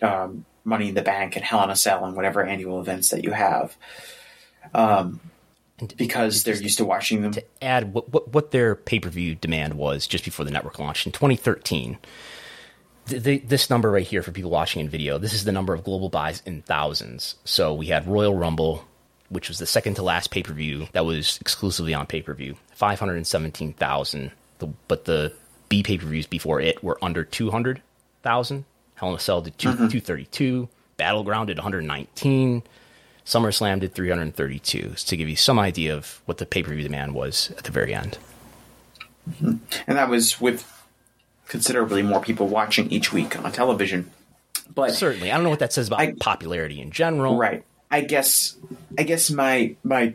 um, Money in the Bank and Hell in a Cell and whatever annual events that you have. Um, because they're used to watching them. To add what, what, what their pay per view demand was just before the network launched in 2013, the, this number right here for people watching in video, this is the number of global buys in thousands. So we had Royal Rumble, which was the second to last pay per view that was exclusively on pay per view, 517,000. But the B pay per views before it were under 200,000. Hell in a Cell did two, mm-hmm. 232, Battleground did 119. SummerSlam did 332 to give you some idea of what the pay per view demand was at the very end. Mm-hmm. And that was with considerably more people watching each week on television. But certainly, I don't know what that says about I, popularity in general. Right. I guess. I guess my my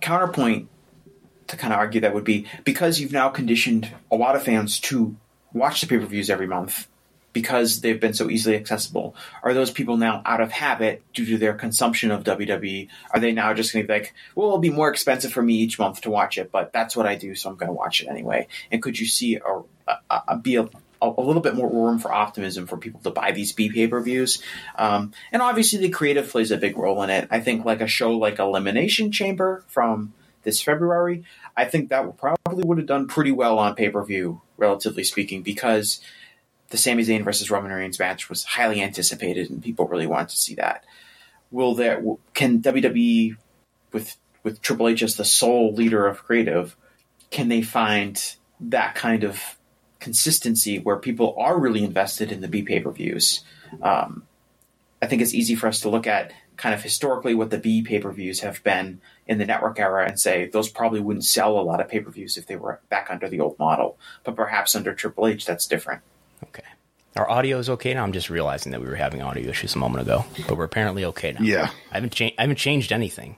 counterpoint to kind of argue that would be because you've now conditioned a lot of fans to watch the pay per views every month because they've been so easily accessible? Are those people now out of habit due to their consumption of WWE? Are they now just going to be like, well, it'll be more expensive for me each month to watch it, but that's what I do, so I'm going to watch it anyway? And could you see a, a, a be a, a little bit more room for optimism for people to buy these B pay per views. Um, and obviously, the creative plays a big role in it. I think, like a show like Elimination Chamber from this February, I think that probably would have done pretty well on pay per view, relatively speaking, because the Sami Zayn versus Roman Reigns match was highly anticipated, and people really wanted to see that. Will there can WWE with with Triple H as the sole leader of creative, can they find that kind of consistency where people are really invested in the B pay per views? Um, I think it's easy for us to look at kind of historically what the B pay per views have been in the network era and say those probably wouldn't sell a lot of pay per views if they were back under the old model. But perhaps under Triple H, that's different. Okay. Our audio is okay now. I'm just realizing that we were having audio issues a moment ago, but we're apparently okay now. Yeah. I haven't changed. I haven't changed anything.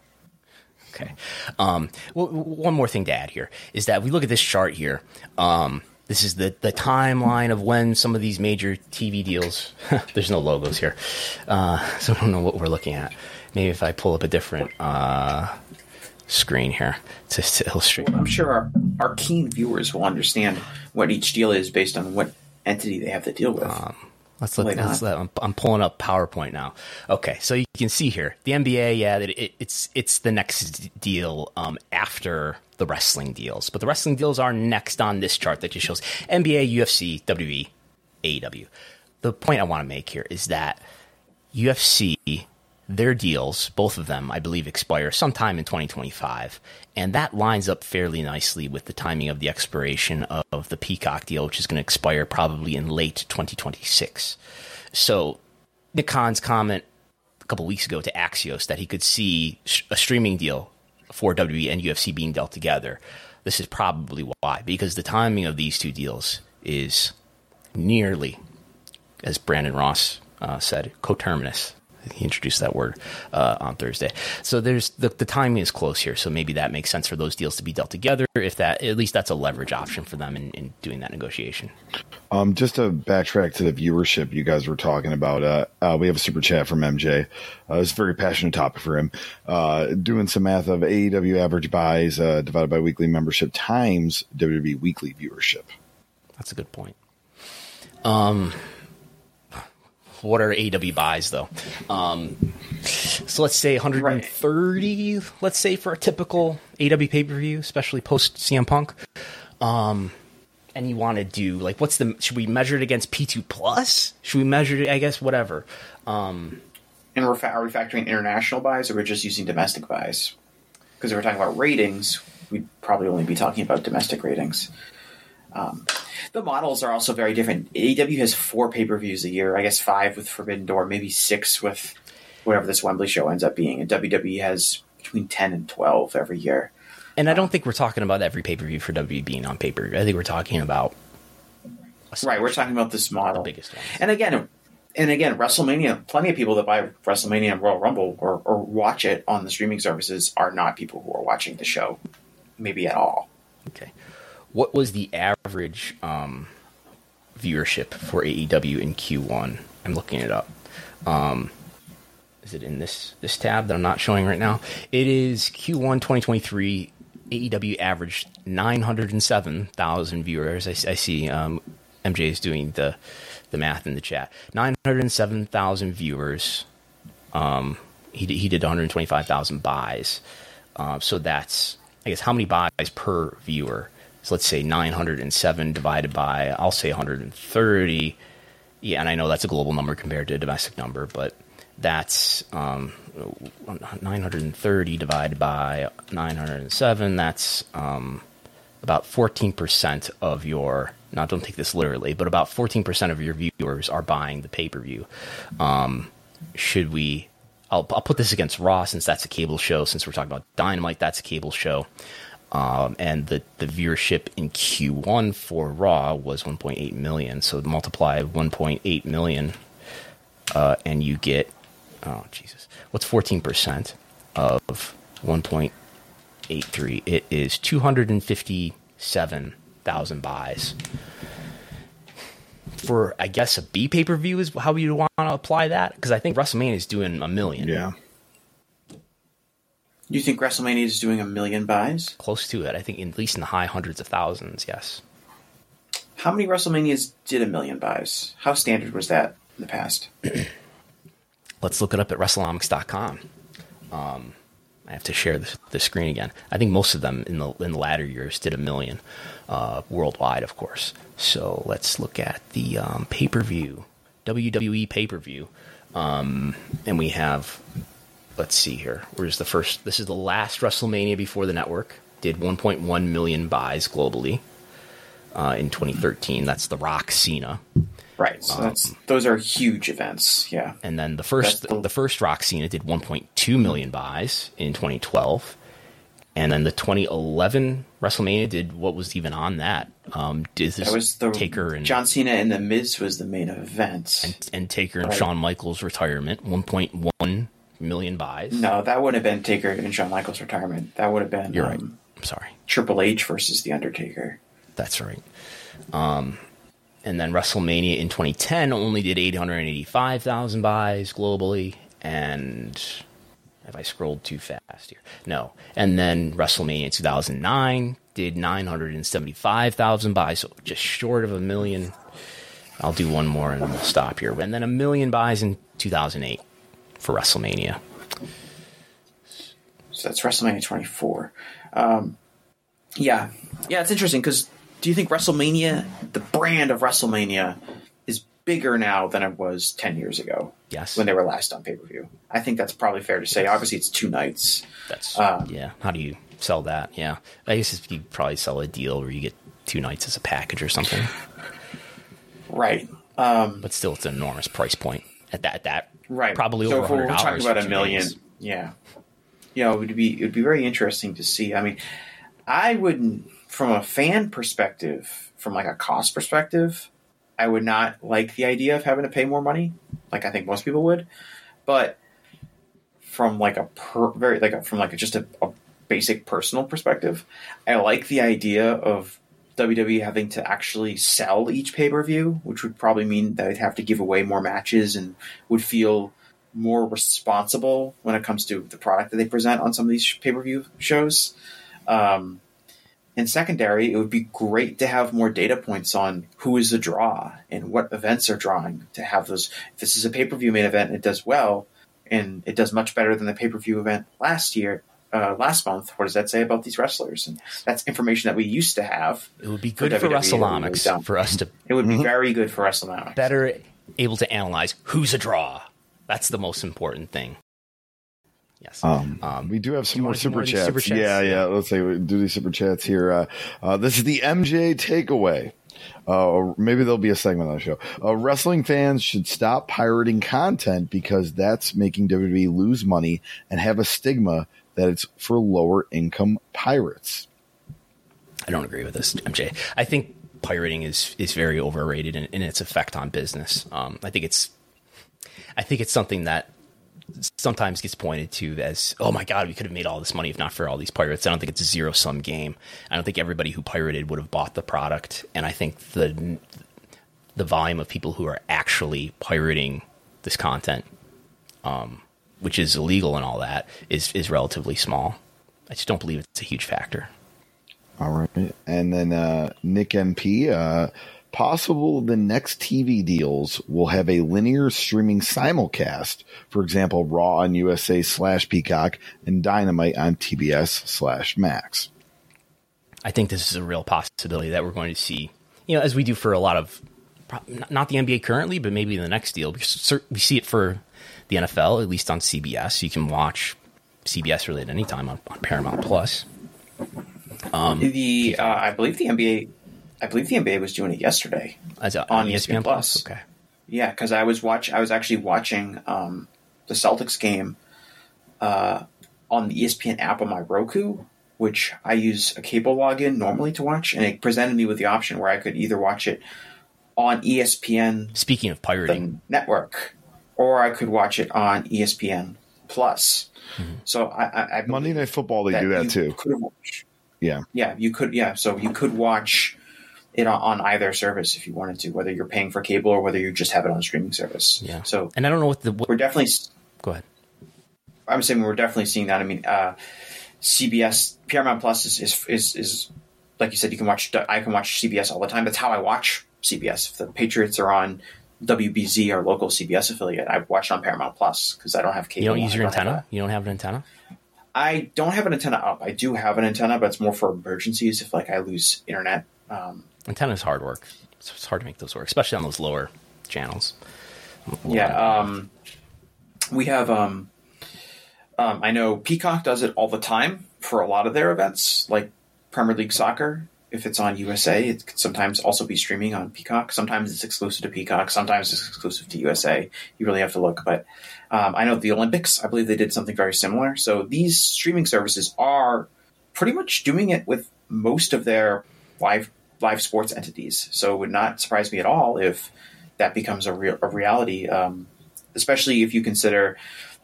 Okay. Um, well, one more thing to add here is that we look at this chart here. Um, this is the, the timeline of when some of these major TV deals. there's no logos here, uh, so I don't know what we're looking at. Maybe if I pull up a different uh, screen here to, to illustrate. I'm sure our, our keen viewers will understand what each deal is based on what entity they have to deal with. Um, let's look. Let's let, I'm, I'm, pulling up PowerPoint now. Okay, so you can see here the NBA. Yeah, it, it's it's the next deal um, after the wrestling deals, but the wrestling deals are next on this chart that just shows NBA, UFC, WWE, AEW. The point I want to make here is that UFC their deals, both of them, I believe, expire sometime in 2025. And that lines up fairly nicely with the timing of the expiration of the Peacock deal, which is going to expire probably in late 2026. So, Nick Khan's comment a couple weeks ago to Axios that he could see a streaming deal for WWE and UFC being dealt together. This is probably why, because the timing of these two deals is nearly, as Brandon Ross uh, said, coterminous he introduced that word uh, on Thursday. So there's the, the timing is close here. So maybe that makes sense for those deals to be dealt together. If that at least that's a leverage option for them in, in doing that negotiation. Um, just to backtrack to the viewership you guys were talking about, uh, uh, we have a super chat from MJ. Uh, it's a very passionate topic for him. Uh, doing some math of AEW average buys uh, divided by weekly membership times WWE weekly viewership. That's a good point. Um, what are AW buys though? Um, so let's say 130. Right. Let's say for a typical AW pay per view, especially post CM Punk. Um, and you want to do like what's the should we measure it against P2 plus? Should we measure it? I guess whatever. Um, And we're fa- are we factoring international buys or we're just using domestic buys? Because if we're talking about ratings, we'd probably only be talking about domestic ratings. Um, the models are also very different. AEW has four pay per views a year. I guess five with Forbidden Door, maybe six with whatever this Wembley show ends up being. And WWE has between ten and twelve every year. and I don't think we're talking about every pay per view for WWE being on pay per view. I think we're talking about Right, we're talking about this model. biggest one. And again, and again, WrestleMania. Plenty of people that buy WrestleMania and Royal Rumble or, or watch it on the streaming services are not people who are watching the show, maybe at all. Okay. What was the average um, viewership for AEW in Q1? I'm looking it up. Um, is it in this this tab that I'm not showing right now? It is Q1 2023. AEW averaged 907,000 viewers. I, I see um, MJ is doing the the math in the chat. 907,000 viewers. Um, he did, he did 125,000 buys. Uh, so that's I guess how many buys per viewer? So let's say 907 divided by I'll say 130. Yeah, and I know that's a global number compared to a domestic number, but that's um, 930 divided by 907. That's um, about 14% of your. Now, don't take this literally, but about 14% of your viewers are buying the pay per view. Um, should we? I'll, I'll put this against Raw since that's a cable show. Since we're talking about Dynamite, that's a cable show. Um, and the, the viewership in Q1 for Raw was 1.8 million. So multiply 1.8 million, uh, and you get oh Jesus, what's 14 percent of 1.83? It is 257,000 buys. For I guess a B pay per view is how you want to apply that because I think WrestleMania is doing a million. Yeah. You think WrestleMania is doing a million buys? close to it. I think at least in the high hundreds of thousands. Yes. How many WrestleManias did a million buys? How standard was that in the past? Let's look it up at WrestleNomics.com. Um, I have to share the, the screen again. I think most of them in the in the latter years did a million uh, worldwide, of course. So let's look at the um, pay per view, WWE pay per view, um, and we have. Let's see here. Where's the first? This is the last WrestleMania before the network. Did 1.1 million buys globally uh, in 2013. That's The Rock Cena. Right. So that's those are huge events. Yeah. And then the first the- the first Rock Cena did 1.2 million buys in 2012. And then the 2011 WrestleMania did what was even on that? Um, did this That was the Taker and John Cena and the Miz was the main event. and Taker and Right. Shawn Michaels retirement 1.1 million buys. no, that would have been Taker and Shawn Michaels' retirement. That would have been You're um, right. I'm sorry. Triple H versus The Undertaker. That's right. Um, and then WrestleMania in 2010 only did 885,000 buys globally. And have I scrolled too fast here? No. And then WrestleMania in 2009 did 975,000 buys, so just short of a million. I'll do one more and then we'll stop here. And then a million buys in 2008 for WrestleMania. So that's WrestleMania 24. Um, yeah. Yeah, it's interesting because do you think WrestleMania, the brand of WrestleMania, is bigger now than it was 10 years ago Yes. when they were last on pay per view? I think that's probably fair to say. Obviously, it's two nights. That's Um, yeah. How do you sell that? Yeah, I guess you probably sell a deal where you get two nights as a package or something. Right. Um, But still, it's an enormous price point at that. That right. probably so over we're talking about a million, yeah. You know, it would be it would be very interesting to see. I mean, I wouldn't, from a fan perspective, from like a cost perspective, I would not like the idea of having to pay more money, like I think most people would. But from like a per, very like a, from like a, just a, a basic personal perspective, I like the idea of WWE having to actually sell each pay per view, which would probably mean that they'd have to give away more matches and would feel more responsible when it comes to the product that they present on some of these pay per view shows. Um, and secondary, it would be great to have more data points on who is the draw and what events are drawing. To have those, if this is a pay per view main event and it does well, and it does much better than the pay per view event last year, uh, last month. What does that say about these wrestlers? And that's information that we used to have. It would be good For for, WWE, it really WrestleNomics don't. for us to It would be very good for WrestleMania. better able to analyze who's a draw. That's the most important thing. Yes. Um, Um, we do have some you more super more chats. super chats? Yeah, yeah. Let's say we do these super chats here. Uh, uh, this is the MJ takeaway. Uh, or maybe there'll be a segment on the show. Uh, wrestling fans should stop pirating content because that's making WWE lose money and have a stigma that it's for lower income pirates. I don't agree with this, MJ. I think pirating is is very overrated in, in its effect on business. Um, I think it's I think it's something that sometimes gets pointed to as, oh my god, we could have made all this money if not for all these pirates. I don't think it's a zero sum game. I don't think everybody who pirated would have bought the product, and I think the the volume of people who are actually pirating this content, um, which is illegal and all that, is is relatively small. I just don't believe it's a huge factor. All right. And then uh, Nick MP, uh, possible the next TV deals will have a linear streaming simulcast. For example, Raw on USA slash Peacock and Dynamite on TBS slash Max. I think this is a real possibility that we're going to see, you know, as we do for a lot of, not the NBA currently, but maybe the next deal. Because we see it for the NFL, at least on CBS. You can watch CBS really at any time on, on Paramount Plus. the uh, I believe the NBA, I believe the NBA was doing it yesterday. As a, On on, ESPN ESPN Plus. Plus. Okay. Yeah, because I was watch. I was actually watching um, the Celtics game uh, on the ESPN app on my Roku, which I use a cable login normally to watch, and it presented me with the option where I could either watch it on ESPN Speaking of the pirating, network, or I could watch it on ESPN Plus. Mm-hmm. So I, I, I Monday Night Football, they do that you too. Could watch. Yeah. Yeah, you could. Yeah, so you could watch it on, on either service if you wanted to, whether you're paying for cable or whether you just have it on a streaming service. yeah. So and I don't know what the. What, we're definitely. go ahead. I'm saying we're definitely seeing that. I mean, uh, CBS Paramount Plus is, is is is like you said. You can watch. I can watch CBS all the time. That's how I watch CBS. If the Patriots are on WBZ, our local CBS affiliate, I watch it on Paramount Plus because I don't have cable. You don't use your have antenna? You don't have an antenna? I don't have an antenna up. I do have an antenna, but it's more for emergencies if like I lose internet. Um, Antenna is hard work. It's, it's hard to make those work, especially on those lower channels. Yeah, um, we have. Um, um, I know Peacock does it all the time for a lot of their events, like Premier League Soccer. If it's on USA, it could sometimes also be streaming on Peacock. Sometimes it's exclusive to Peacock. Sometimes it's exclusive to USA. You really have to look. But um, I know the Olympics. I believe they did something very similar. So these streaming services are pretty much doing it with most of their live live sports entities. So it would not surprise me at all if that becomes a real a reality, um, especially if you consider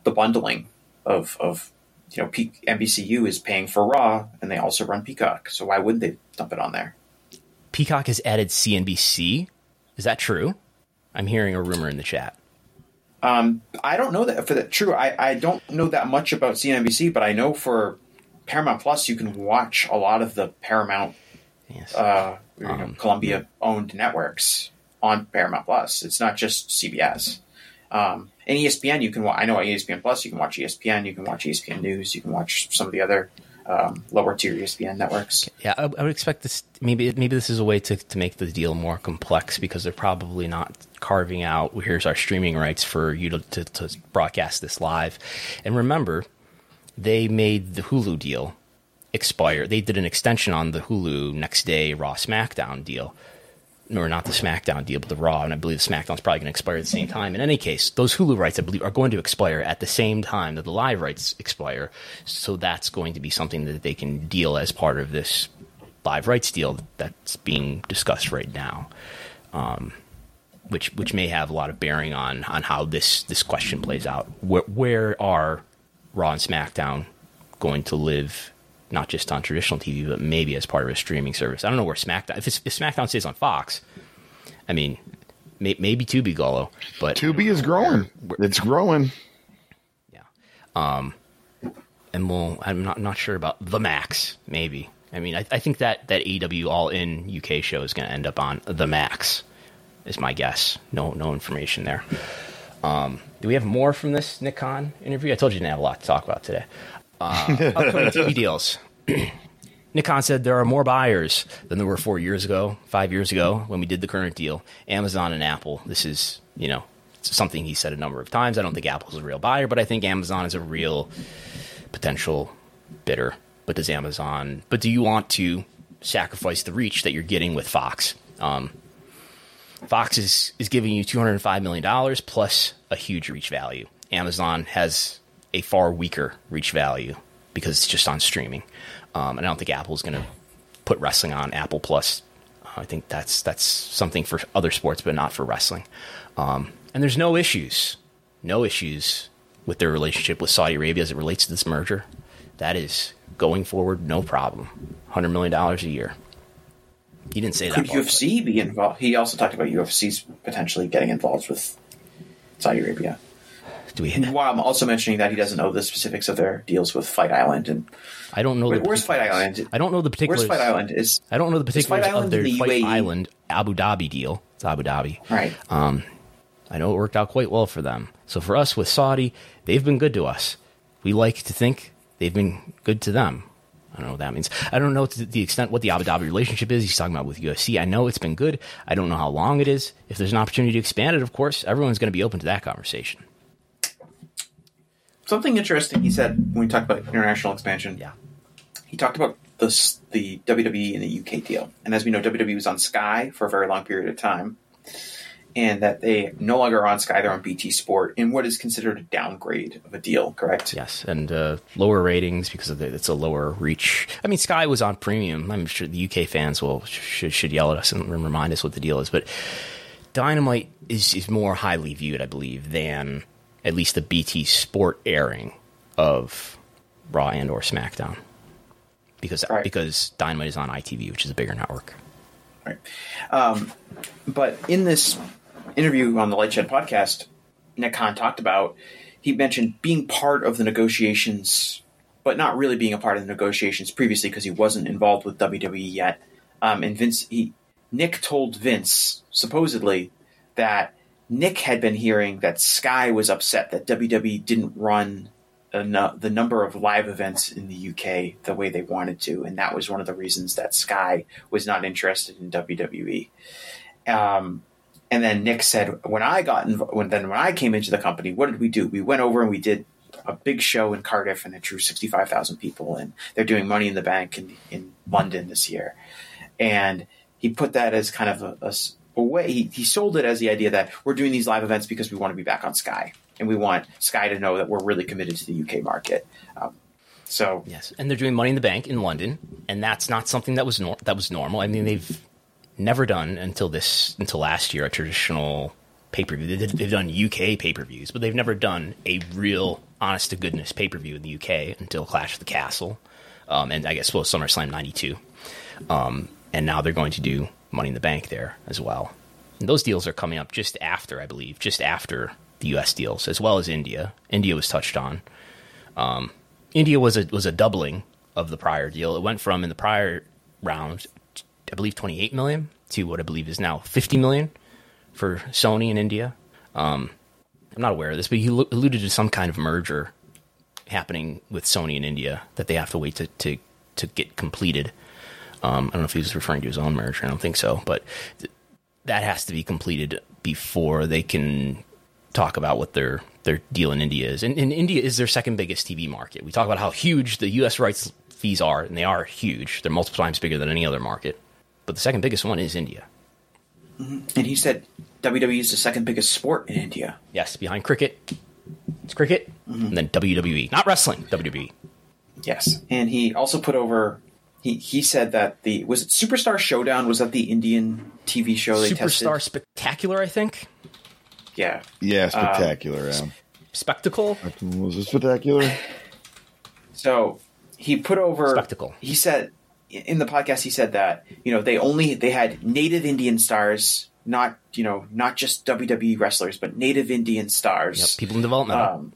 the bundling of of you know P- NBCU is paying for Raw and they also run Peacock. So why wouldn't they dump it on there? Peacock has added CNBC. Is that true? I'm hearing a rumor in the chat. Um, I don't know that for that true. I, I don't know that much about CNBC, but I know for Paramount Plus you can watch a lot of the Paramount Yes. uh, you know, Um, Columbia owned networks on Paramount Plus. It's not just CBS. Um, and ESPN, you can. Wa- I know on ESPN Plus, you can watch ESPN, you can watch ESPN News, you can watch some of the other um, lower tier ESPN networks. Yeah, I, I would expect this. Maybe maybe this is a way to, to make the deal more complex because they're probably not carving out. Here's our streaming rights for you to, to, to broadcast this live. And remember, they made the Hulu deal expire. They did an extension on the Hulu next day Raw SmackDown deal, or not the SmackDown deal, but the Raw. And I believe SmackDown's probably going to expire at the same time. In any case, those Hulu rights, I believe, are going to expire at the same time that the live rights expire. So that's going to be something that they can deal as part of this live rights deal that's being discussed right now. Um, which which may have a lot of bearing on on how this this question plays out. Where where are Raw and SmackDown going to live? Not just on traditional TV, but maybe as part of a streaming service. I don't know where SmackDown. If, it's, if SmackDown stays on Fox, I mean, may, maybe Tubi Golo, but Tubi is growing. It's growing. yeah. Um, and we'll. I'm not not sure about the Max. Maybe. I mean, I, I think that that AEW All In UK show is going to end up on the Max. Is my guess. No no information there. Um, do we have more from this Nick Khan interview? I told you didn't have a lot to talk about today. Uh, upcoming TV deals. Nick Khan said there are more buyers than there were four years ago, five years ago when we did the current deal. Amazon and Apple. This is, you know, something he said a number of times. I don't think Apple's a real buyer, but I think Amazon is a real potential bidder. But does Amazon? But do you want to sacrifice the reach that you're getting with Fox? Um, Fox is is giving you 205 million dollars plus a huge reach value. Amazon has a far weaker reach value because it's just on streaming. Um, and I don't think Apple's going to put wrestling on Apple Plus. Uh, I think that's that's something for other sports, but not for wrestling. Um, and there's no issues, no issues with their relationship with Saudi Arabia as it relates to this merger. That is going forward, no problem. Hundred million dollars a year. He didn't say Could that. part, UFC be involved? He also talked about UFC's potentially getting involved with Saudi Arabia. Do we? While I'm also mentioning that he doesn't know the specifics of their deals with Fight Island and I don't know. Wait, the where's Fight particulars. Island? I don't know the particulars. where's Fight Island? Is I don't know the particulars of their the Fight UAE? Island Abu Dhabi deal. It's Abu Dhabi. right? Um, I know it worked out quite well for them. So for us with Saudi, they've been good to us. We like to think they've been good to them. I don't know what that means. I don't know to the extent what the Abu Dhabi relationship is. He's talking about with UFC. I know it's been good. I don't know how long it is. If there's an opportunity to expand it, of course, everyone's going to be open to that conversation. Something interesting he said when we talked about international expansion. Yeah. He talked about the the WWE and the UK deal, and as we know, WWE was on Sky for a very long period of time, and that they no longer are on Sky; they're on BT Sport in what is considered a downgrade of a deal. Correct? Yes, and uh, lower ratings because of the, it's a lower reach. I mean, Sky was on premium. I'm sure the UK fans will should should yell at us and remind us what the deal is. But Dynamite is is more highly viewed, I believe, than at least the BT Sport airing of Raw and or SmackDown because Right. because Dynamite is on ITV, which is a bigger network. Right. Um, but in this interview on the LightShed podcast, Nick Khan talked about, he mentioned being part of the negotiations, but not really being a part of the negotiations previously because he wasn't involved with WWE yet. Um, and Vince, he, Nick told Vince, supposedly, that Nick had been hearing that Sky was upset that WWE didn't run eno- the number of live events in the UK the way they wanted to, and that was one of the reasons that Sky was not interested in WWE. Um, and then Nick said, when I got inv- when then when I came into the company, what did we do? We went over and we did a big show in Cardiff, and it drew sixty five thousand people, and they're doing Money in the Bank in in London this year, and he put that as kind of a, a s- a way. He, he sold it as the idea that we're doing these live events because we want to be back on Sky, and we want Sky to know that we're really committed to the UK market. Um, so Yes, and they're doing Money in the Bank in London, and that's not something that was nor- that was normal. I mean, they've never done until this until last year a traditional pay per view. They've done UK pay per views, but they've never done a real honest to goodness pay per view in the UK until Clash of the Castle, um, and I guess well SummerSlam '92, um, and now they're going to do Money in the Bank there as well. And those deals are coming up just after, I believe, just after the US deals, as well as India. India was touched on. India was a was a doubling of the prior deal. It went from in the prior round, I believe, 28 million to what I believe is now 50 million for Sony in India. Um, I'm not aware of this, but he alluded to some kind of merger happening with Sony in India that they have to wait to to, to get completed. Um, I don't know if he was referring to his own merger. I don't think so, but th- that has to be completed before they can talk about what their their deal in India is. And, and India is their second biggest TV market. We talk about how huge the U.S. rights fees are, and they are huge. They're multiple times bigger than any other market. But the second biggest one is India. and he said WWE is the second biggest sport in India. Yes, behind cricket, it's cricket, and then WWE, not wrestling. WWE. Yes, and he also put over. He he said that the was it Superstar Showdown was that the Indian TV show they Superstar tested. Spectacular, I think. Yeah, Yeah, spectacular. yeah. Spectacle. Was it spectacular? So he put over Spectacle. He said in the podcast he said that you know they only they had native Indian stars, not you know not just WWE wrestlers, but native Indian stars. Yep, people in development. Um,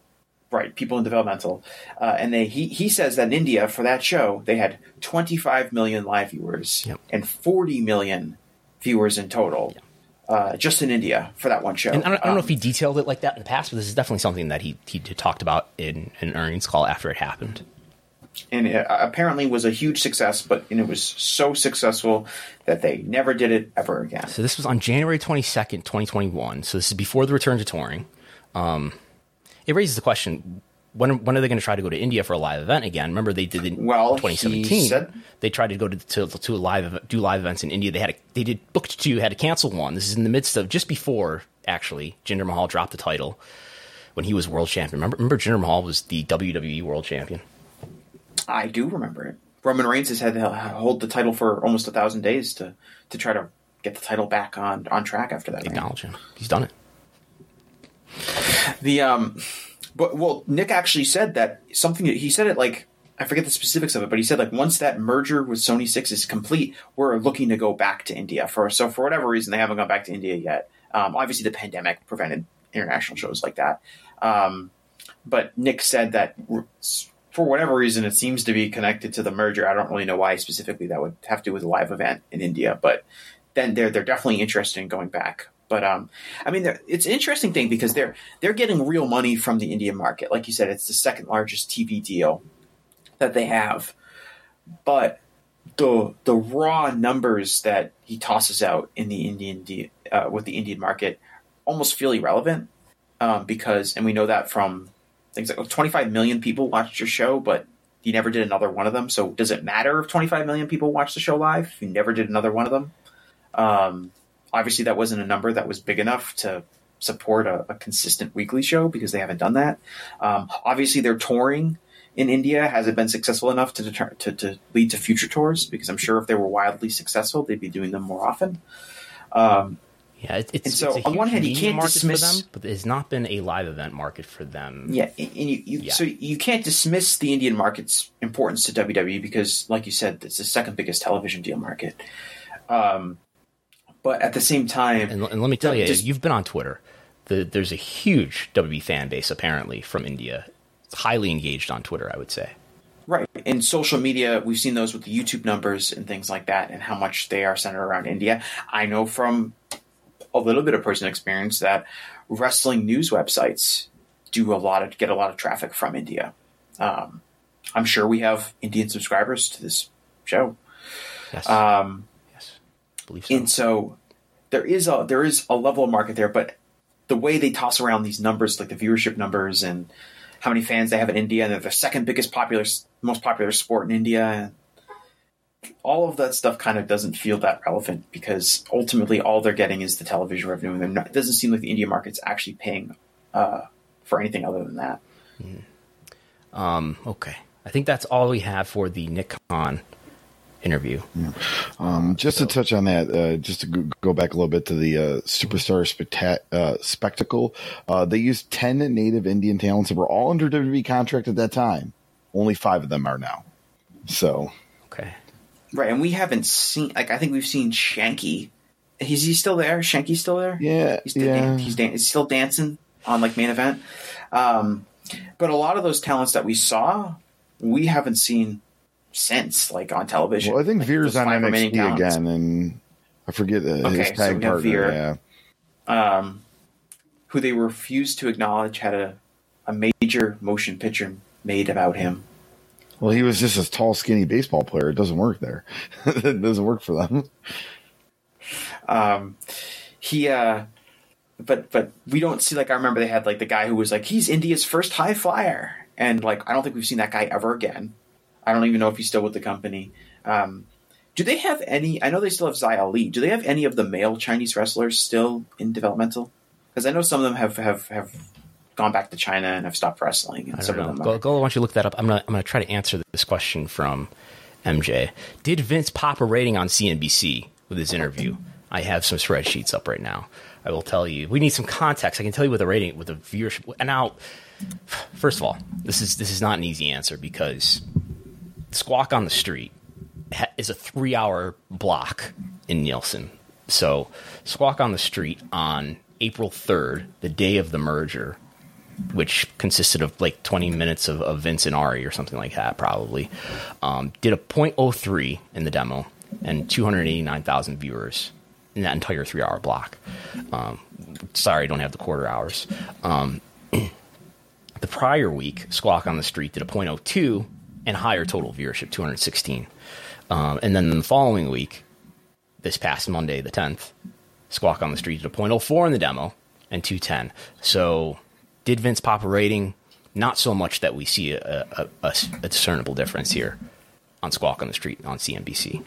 right, people in developmental, uh, and they he he says that in India for that show they had 25 million live viewers Yep. and 40 million viewers in total. Uh, just in India for that one show. And I don't, I don't know Um, if he detailed it like that in the past, but this is definitely something that he he talked about in an earnings call after it happened. and it uh, apparently was a huge success. But and it was so successful that they never did it ever again. So this was on January 22nd, 2021. So this is before the return to touring. Um, it raises the question: when when are they going to try to go to India for a live event again? Remember they did in Well, 2017. said- they tried to go to, to to a live do live events in India. They had a, they did booked two, had to cancel one. This is in the midst of just before actually Jinder Mahal dropped the title when he was world champion. Remember, remember Jinder Mahal was the WWE world champion. I do remember it. Roman Reigns has had to hold the title for almost a thousand days to to try to get the title back on on track after that. Acknowledge him. He's done it. The um, but well, Nick actually said that something. He said it like I forget the specifics of it, but he said like once that merger with Sony Six is complete, we're looking to go back to India for. So for whatever reason, they haven't gone back to India yet. Um, obviously, the pandemic prevented international shows like that. Um, but Nick said that for whatever reason, it seems to be connected to the merger. I don't really know why specifically that would have to do with a live event in India, but then they're they're definitely interested in going back. But um, I mean, it's an interesting thing because they're they're getting real money from the Indian market. Like you said, it's the second largest TV deal that they have. But the the raw numbers that he tosses out in the Indian de- uh, with the Indian market almost feel irrelevant um, because, and we know that from things like 25 million people watched your show, but you never did another one of them. So does it matter if 25 million people watched the show live? You never did another one of them. Um, obviously, that wasn't a number that was big enough to support a, a consistent weekly show because they haven't done that. Um, obviously, they're touring in India. Has it been successful enough to, deter- to to lead to future tours? Because I'm sure if they were wildly successful, they'd be doing them more often. Um, Yeah, it, it's, And so, it's on one hand, you can't dismiss- them, but has not been a live event market for them. Yeah, and you, you Yeah. so you can't dismiss the Indian market's importance to WWE because, like you said, it's the second biggest television deal market. Um, but at the same time, And, and let me tell you, just- you've been on Twitter. The, there's a huge WB fan base apparently from India. It's highly engaged on Twitter, I would say. right in social media, we've seen those with the YouTube numbers and things like that, and how much they are centered around India. I know from a little bit of personal experience that wrestling news websites do a lot of get a lot of traffic from India. Um, I'm sure we have Indian subscribers to this show. Yes, Um, yes, believe so. and so there is a there is a level of market there, but the way they toss around these numbers, like the viewership numbers and how many fans they have in India, and they're the second biggest popular, most popular sport in India. All of that stuff kind of doesn't feel that relevant because ultimately all they're getting is the television revenue, and not, it doesn't seem like the India market's actually paying uh, for anything other than that. um, okay, I think that's all we have for the Nick Khan interview. Um, just to touch on that, uh, just to go, go back a little bit to the uh, Superstar specta- uh, Spectacle, uh, they used 10 native Indian talents that were all under WWE contract at that time. Only five of them are now. So, Okay, Right, and we haven't seen like I think we've seen Shanky. Is he still there? Shanky's still there? yeah, He's still, yeah. dan- he's, dan- he's still dancing on like main event. Um, but a lot of those talents that we saw, we haven't seen since like on television. well, I think Like, Veer's on NXT talents. again, and I forget uh, Okay, his tag have partner. Veer. Yeah. Um, who they refused to acknowledge had a, a major motion picture made about him. Well, he was just a tall, skinny baseball player. It doesn't work there. it doesn't work for them. Um, he, uh, but but we don't see like I remember they had like the guy who was like he's India's first high flyer, and like I don't think we've seen that guy ever again. I don't even know if he's still with the company. Um, do they have any? I know they still have Ali. Do they have any of the male Chinese wrestlers still in developmental? Because I know some of them have have have gone back to China and have stopped wrestling, and I some don't of know. them. Go, go, why don't you look that up? I'm gonna I'm gonna try to answer this question from MJ. Did Vince pop a rating on CNBC with his interview? I have some spreadsheets up right now. I will tell you. We need some context. I can tell you with the rating, with the viewership. And now, first of all, this is this is not an easy answer because Squawk on the Street is a three-hour block in Nielsen. So, Squawk on the Street on April 3rd, the day of the merger, which consisted of like 20 minutes of, of Vince and Ari or something like that, probably, um, did a .03 in the demo and 289,000 viewers in that entire three-hour block. Um, sorry, I don't have the quarter hours. Um, the prior week, Squawk on the Street did a .02 and higher total viewership, 216. Um, and then the following week, this past Monday, the 10th, Squawk on the Street did a .04 in the demo and 210. So did Vince pop a rating? Not so much that we see a, a, a, a discernible difference here on Squawk on the Street on CNBC.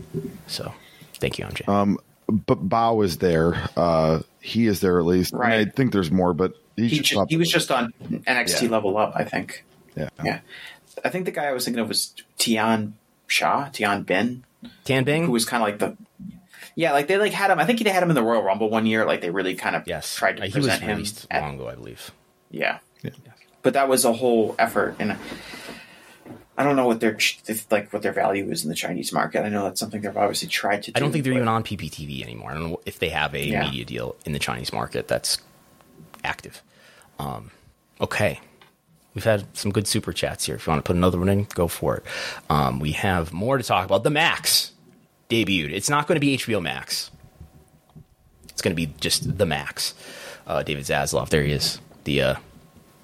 So thank you, MJ. Um, but Bao is there. Uh, he is there at least. I, mean, I think there's more, but he, He, should ju- pop- he was just on NXT Yeah. Level Up, I think. yeah. Yeah. I think the guy I was thinking of was Tian Shah, Tian Bin, Tan Bing? who was kind of like the. Yeah, like they like had him. I think they had him in the Royal Rumble one year. Like they really kind of yes. tried to Uh, he was present him. released at- long ago, I believe. yeah. Yeah. but that was a whole effort, and I don't know what their like what their value is in the Chinese market. I know that's something they've obviously tried to. do. I don't think they're but- even on PPTV anymore. I don't know if they have a Yeah. media deal in the Chinese market that's active. Um, okay. We've had some good super chats here. If you want to put another one in, go for it. Um, we have more to talk about. The Max debuted. It's not going to be HBO Max. It's going to be just the Max. Uh, David Zaslav, there he is, the uh,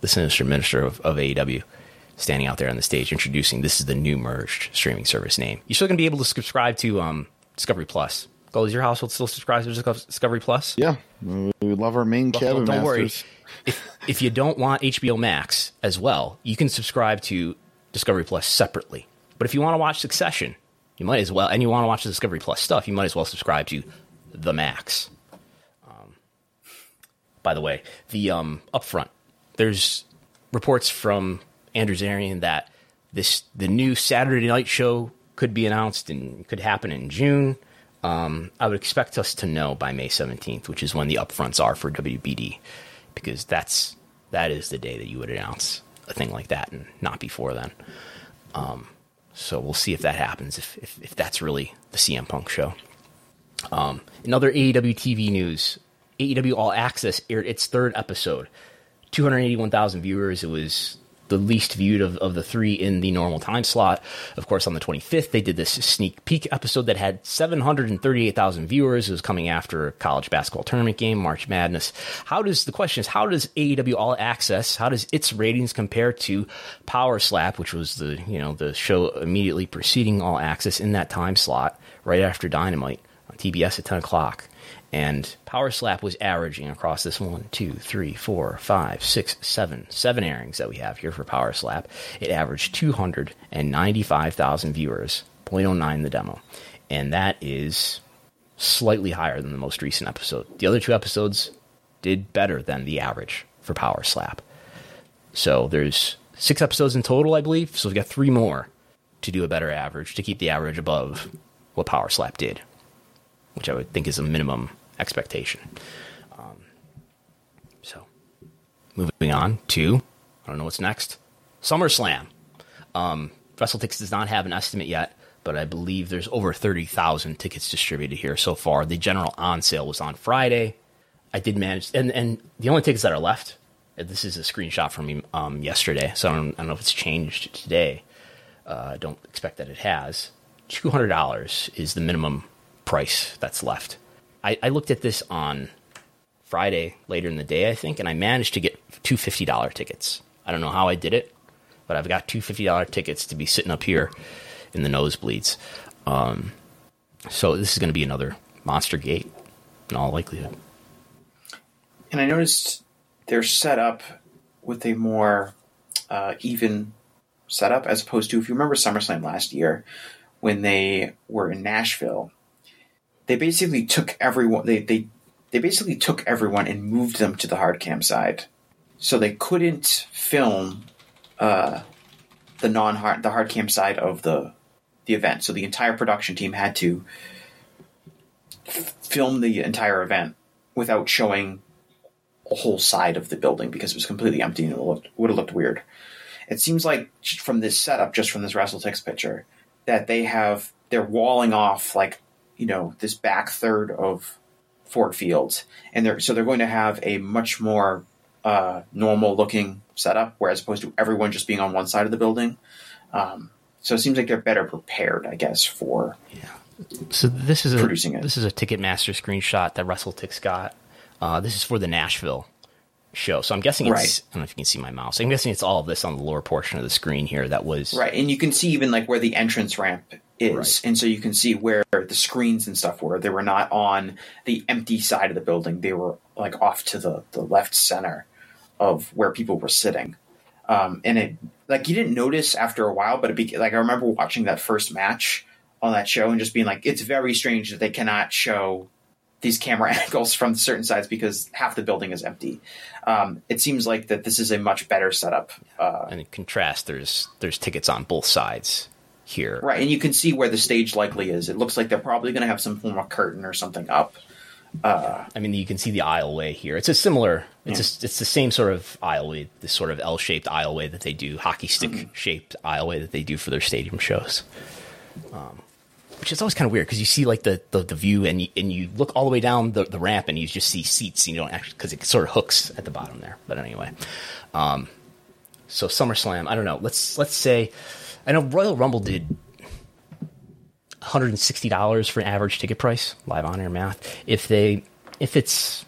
the sinister minister of, of AEW, standing out there on the stage introducing this is the new merged streaming service name. You're still going to be able to subscribe to um, Discovery Plus. Go, is your household still subscribed to Discovery Plus? Yeah. We love our main cabin don't worry. If, if you don't want HBO Max as well, you can subscribe to Discovery Plus separately. But if you want to watch Succession, you might as well, and you want to watch the Discovery Plus stuff, you might as well subscribe to the Max. Um, by the way, the um, upfront, there's reports from Andrew Zarian that this the new Saturday night show could be announced and could happen in June. Um, I would expect us to know by May 17th, which is when the upfronts are for WBD, because that's that is the day that you would announce a thing like that, and not before then. Um, so we'll see if that happens, if, if if that's really the CM Punk show. Um, in AEW TV news, AEW All Access aired its third episode. 281,000 viewers. It was the least viewed of, of the three in the normal time slot. Of course, on the 25th, they did this sneak peek episode that had 738,000 viewers. It was coming after a college basketball tournament game, March Madness. How does the question is how does AEW All Access, how does its ratings compare to Power Slap, which was the you know the show immediately preceding All Access in that time slot, right after Dynamite on TBS at 10 o'clock? And Power Slap was averaging across this one, two, three, four, five, six, seven, seven airings that we have here for Power Slap. It averaged 295,000 viewers, 0.09 the demo. And that is slightly higher than the most recent episode. The other two episodes did better than the average for Power Slap. So there's six episodes in total, I believe. So we've got three more to do a better average, to keep the average above what Power Slap did which I would think is a minimum expectation. Um, so, moving on to, I don't know what's next, SummerSlam. Um, WrestleTix does not have an estimate yet, but I believe there's over 30,000 tickets distributed here so far. The general on sale was on Friday. I did manage, and, and the only tickets that are left, uh, this is a screenshot from me um, yesterday, so I don't, I don't know if it's changed today. Uh, I don't expect that it has. $200 is the minimum price that's left. I, I looked at this on Friday later in the day, I think, and I managed to get two $50 tickets. I don't know how I did it, but I've got two $50 tickets to be sitting up here in the nosebleeds. Um, so this is going to be another Monster Gate in all likelihood. And I noticed they're set up with a more uh, even setup as opposed to if you remember SummerSlam last year when they were in Nashville. They basically took everyone. They they they basically took everyone and moved them to the hard cam side, so they couldn't film uh, the non hard the hard cam side of the the event. So the entire production team had to f- film the entire event without showing a whole side of the building because it was completely empty and it looked, would have looked weird. It seems like from this setup, just from this WrestleTix picture, that they have they're walling off like you know this back third of Ford Field, and they're so they're going to have a much more uh, normal looking setup, whereas opposed to everyone just being on one side of the building. Um, so it seems like they're better prepared, I guess, for yeah. So this is a Producing it. this is a Ticketmaster screenshot that WrestleTix got. Uh, this is for the Nashville show. So I'm guessing it's. Right. I don't know if you can see my mouse. I'm guessing it's all of this on the lower portion of the screen here. That was Right, and you can see even like where the entrance ramp is, Right. and so you can see where the screens and stuff were. They were not on the empty side of the building; they were like off to the the left center of where people were sitting. Um, and it like you didn't notice after a while, but it be, like I remember watching that first match on that show and just being like, it's very strange that they cannot show these camera angles from certain sides because half the building is empty. Um, it seems like that this is a much better setup. Uh, And in contrast, there's there's tickets on both sides here. Right, and you can see where the stage likely is. It looks like they're probably going to have some form of curtain or something up. I mean, you can see the aisleway here. It's a similar. It's a, it's the same sort of aisleway, this sort of L-shaped aisleway that they do, hockey stick shaped aisleway that they do for their stadium shows. Um, which is always kind of weird because you see like the, the, the view and you, and you look all the way down the, the ramp and you just see seats and you don't actually because it sort of hooks at the bottom there. But anyway, um, so SummerSlam, I don't know. Let's let's say, I know Royal Rumble did $160 for an average ticket price, live on air math. If they, if it's,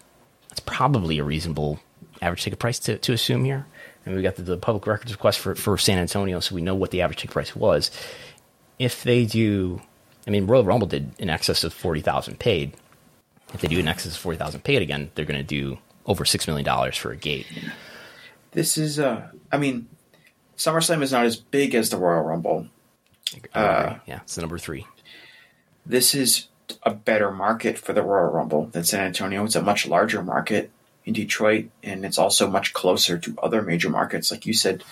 it's probably a reasonable average ticket price to, to assume here. And we got the, the public records request for, for San Antonio, so we know what the average ticket price was. If they do, I mean, Royal Rumble did in excess of 40,000 paid. If they do in excess of 40,000 paid again, they're going to do over $6 million for a gate. This is, uh, I mean, SummerSlam is not as big as the Royal Rumble. Uh, yeah, it's the number three. This is a better market for the Royal Rumble than San Antonio. It's a much larger market in Detroit, and it's also much closer to other major markets. Like you said,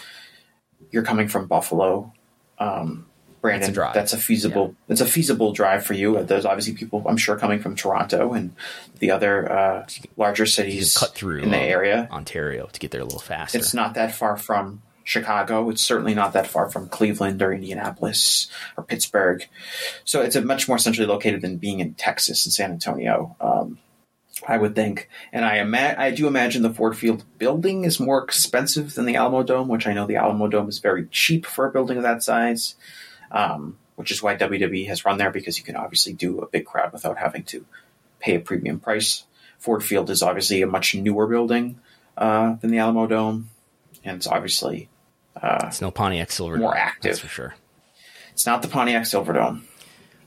you're coming from Buffalo. Um, Brandon, That's a that's a feasible. It's a feasible drive for you. There's obviously people I'm sure coming from Toronto and the other uh, larger cities cut through in the um, area. Ontario to get there a little faster. It's not that far from Chicago. It's certainly not that far from Cleveland or Indianapolis or Pittsburgh. So it's a much more centrally located than being in Texas and San Antonio. Um, I would think, and I ima- I do imagine the Ford Field building is more expensive than the Alamodome, which I know the Alamodome is very cheap for a building of that size. Um, which is why WWE has run there because you can obviously do a big crowd without having to pay a premium price. Ford Field is obviously a much newer building uh, than the Alamodome, and it's obviously Uh, it's no Pontiac Silver. More active. That's for sure. it's not the Pontiac Silverdome.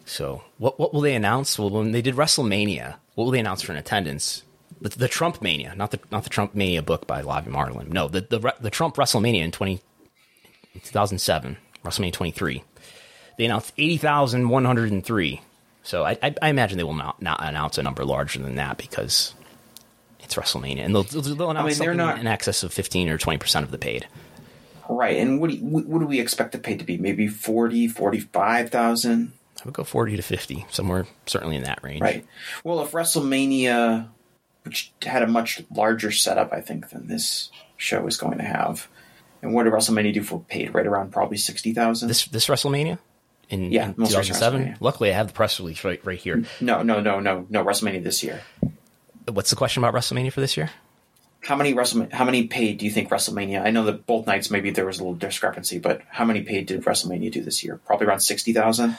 So what what will they announce? Well, when they did WrestleMania, what will they announce for an attendance? The, the Trump Mania, not the not the Trump Mania book by Lavi Marlin. No, the the the Trump WrestleMania in 20, 2007, WrestleMania 23. They announced 80,103. So I, I, I imagine they will not, not announce a number larger than that because it's WrestleMania, and they'll they'll, they'll announce mean, they're something not- in excess of 15 or 20 percent of the paid. Right, and what do, you, what do we expect the pay to be? Maybe 40, 45,000? I would go 40 to 50, somewhere certainly in that range. Right. Well, if WrestleMania, which had a much larger setup, I think, than this show is going to have, and what did WrestleMania do for paid? Right around probably 60,000? This this WrestleMania in, Yeah, in most recent 2007. Luckily, I have the press release right right here. No, no, no, no, no, WrestleMania this year. What's the question about WrestleMania for this year? How many WrestleMania, how many paid do you think WrestleMania? I know that both nights maybe there was a little discrepancy, but how many paid did WrestleMania do this year? Probably around 60,000.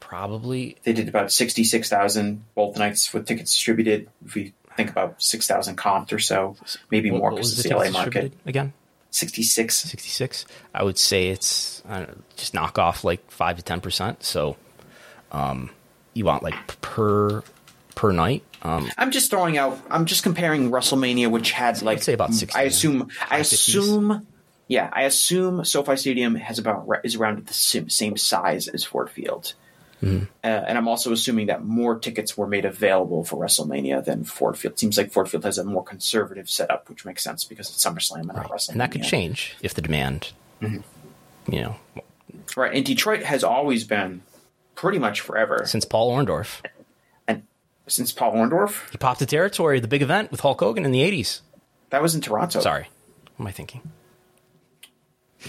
Probably They did about 66,000 both nights with tickets distributed. If we think about 6,000 comped or so, maybe what, more because it's the LA market. distributed again? 66. 66. I would say it's know, just knock off like five to ten percent. So, um, you want like per per night. Um, I'm just throwing out. I'm just comparing WrestleMania, which had like say about 60, I assume. I high 50s. assume. Yeah, I assume SoFi Stadium has about is around the same, same size as Ford Field, Mm-hmm. uh, and I'm also assuming that more tickets were made available for WrestleMania than Ford Field. Seems like Ford Field has a more conservative setup, which makes sense because it's SummerSlam and not WrestleMania. and that could change if the demand, Mm-hmm. you know, Right, and Detroit has always been pretty much forever since Paul Orndorff and since Paul Orndorff. he popped the territory, the big event with Hulk Hogan in the '80s. That was in Toronto. Sorry, what am I thinking?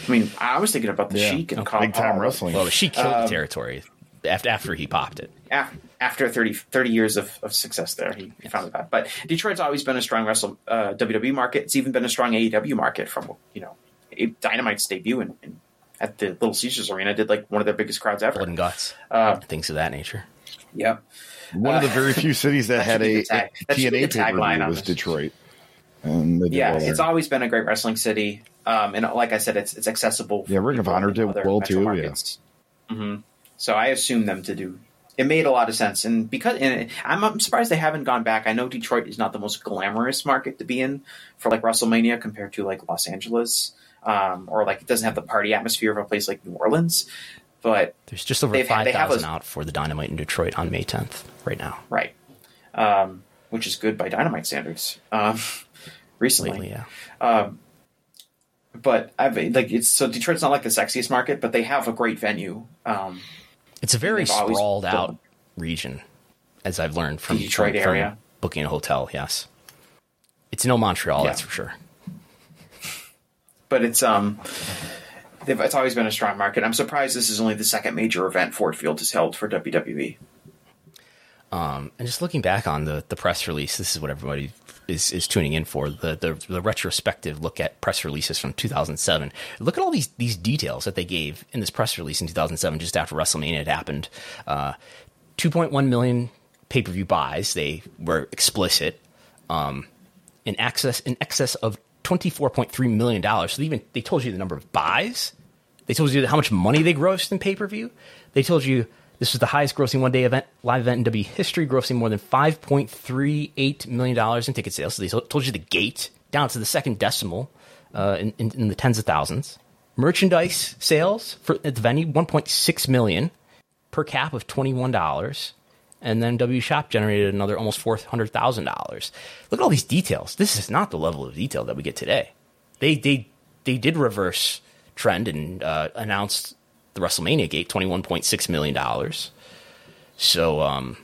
I mean, I was thinking about the Yeah. Sheik and Big time Paul. wrestling. Well, the Sheik killed Um, the territory after after he popped it. af- after 30, 30 years of, of success there, he, he found that. But Detroit's always been a strong wrestle uh, WWE market. It's even been a strong AEW market from you know Dynamite's debut in, in, at the Little Caesars Arena did like one of their biggest crowds ever. Blood and guts, Uh, things of that nature. yeah, One of the very few cities that, that had a, tag- a TNA the pay per tagline was. Detroit. Yeah, it's always been a great wrestling city, um, and like I said, it's it's accessible. Yeah, Ring of Honor did well, too, markets. hmm So I assume them to do. It made a lot of sense, and because and I'm, I'm surprised they haven't gone back. I know Detroit is not the most glamorous market to be in for like WrestleMania compared to like Los Angeles, um, or like it doesn't have the party atmosphere of a place like New Orleans. But There's just over five have out for the Dynamite in Detroit on May 10th right now. right, um, which is good by Dynamite standards. Um, recently, Lately, yeah. Um, but I've like it's so Detroit's not like the sexiest market, but they have a great venue. Um, It's a very sprawled built- out region, as I've learned from The Detroit from- from area? booking a hotel. Yes, it's no Montreal, Yeah. that's for sure. but it's um, it's always been a strong market. I'm surprised this is only the second major event Ford Field has held for. WWE. Um, and just looking back on the, the press release, this is what everybody is, is tuning in for the, the the retrospective look at press releases from 2007. Look at all these these details that they gave in this press release in 2007, just after WrestleMania had happened. Uh, 2.1 million pay per view buys. They were explicit. Um, in excess in excess of 24.3 million dollars. So they even they told you the number of buys. They told you how much money they grossed in pay per view. They told you this was the highest grossing one day event live event in W history, grossing more than 5.38 million dollars in ticket sales. So they told you the gate down to the second decimal uh, in, in, in the tens of thousands. Merchandise sales for at the venue 1.6 million per cap of twenty one dollars. And then W Shop generated another almost four hundred thousand dollars. Look at all these details. This is not the level of detail that we get today. They they they did reverse trend and uh, announced the WrestleMania gate twenty one point six million dollars. So, um,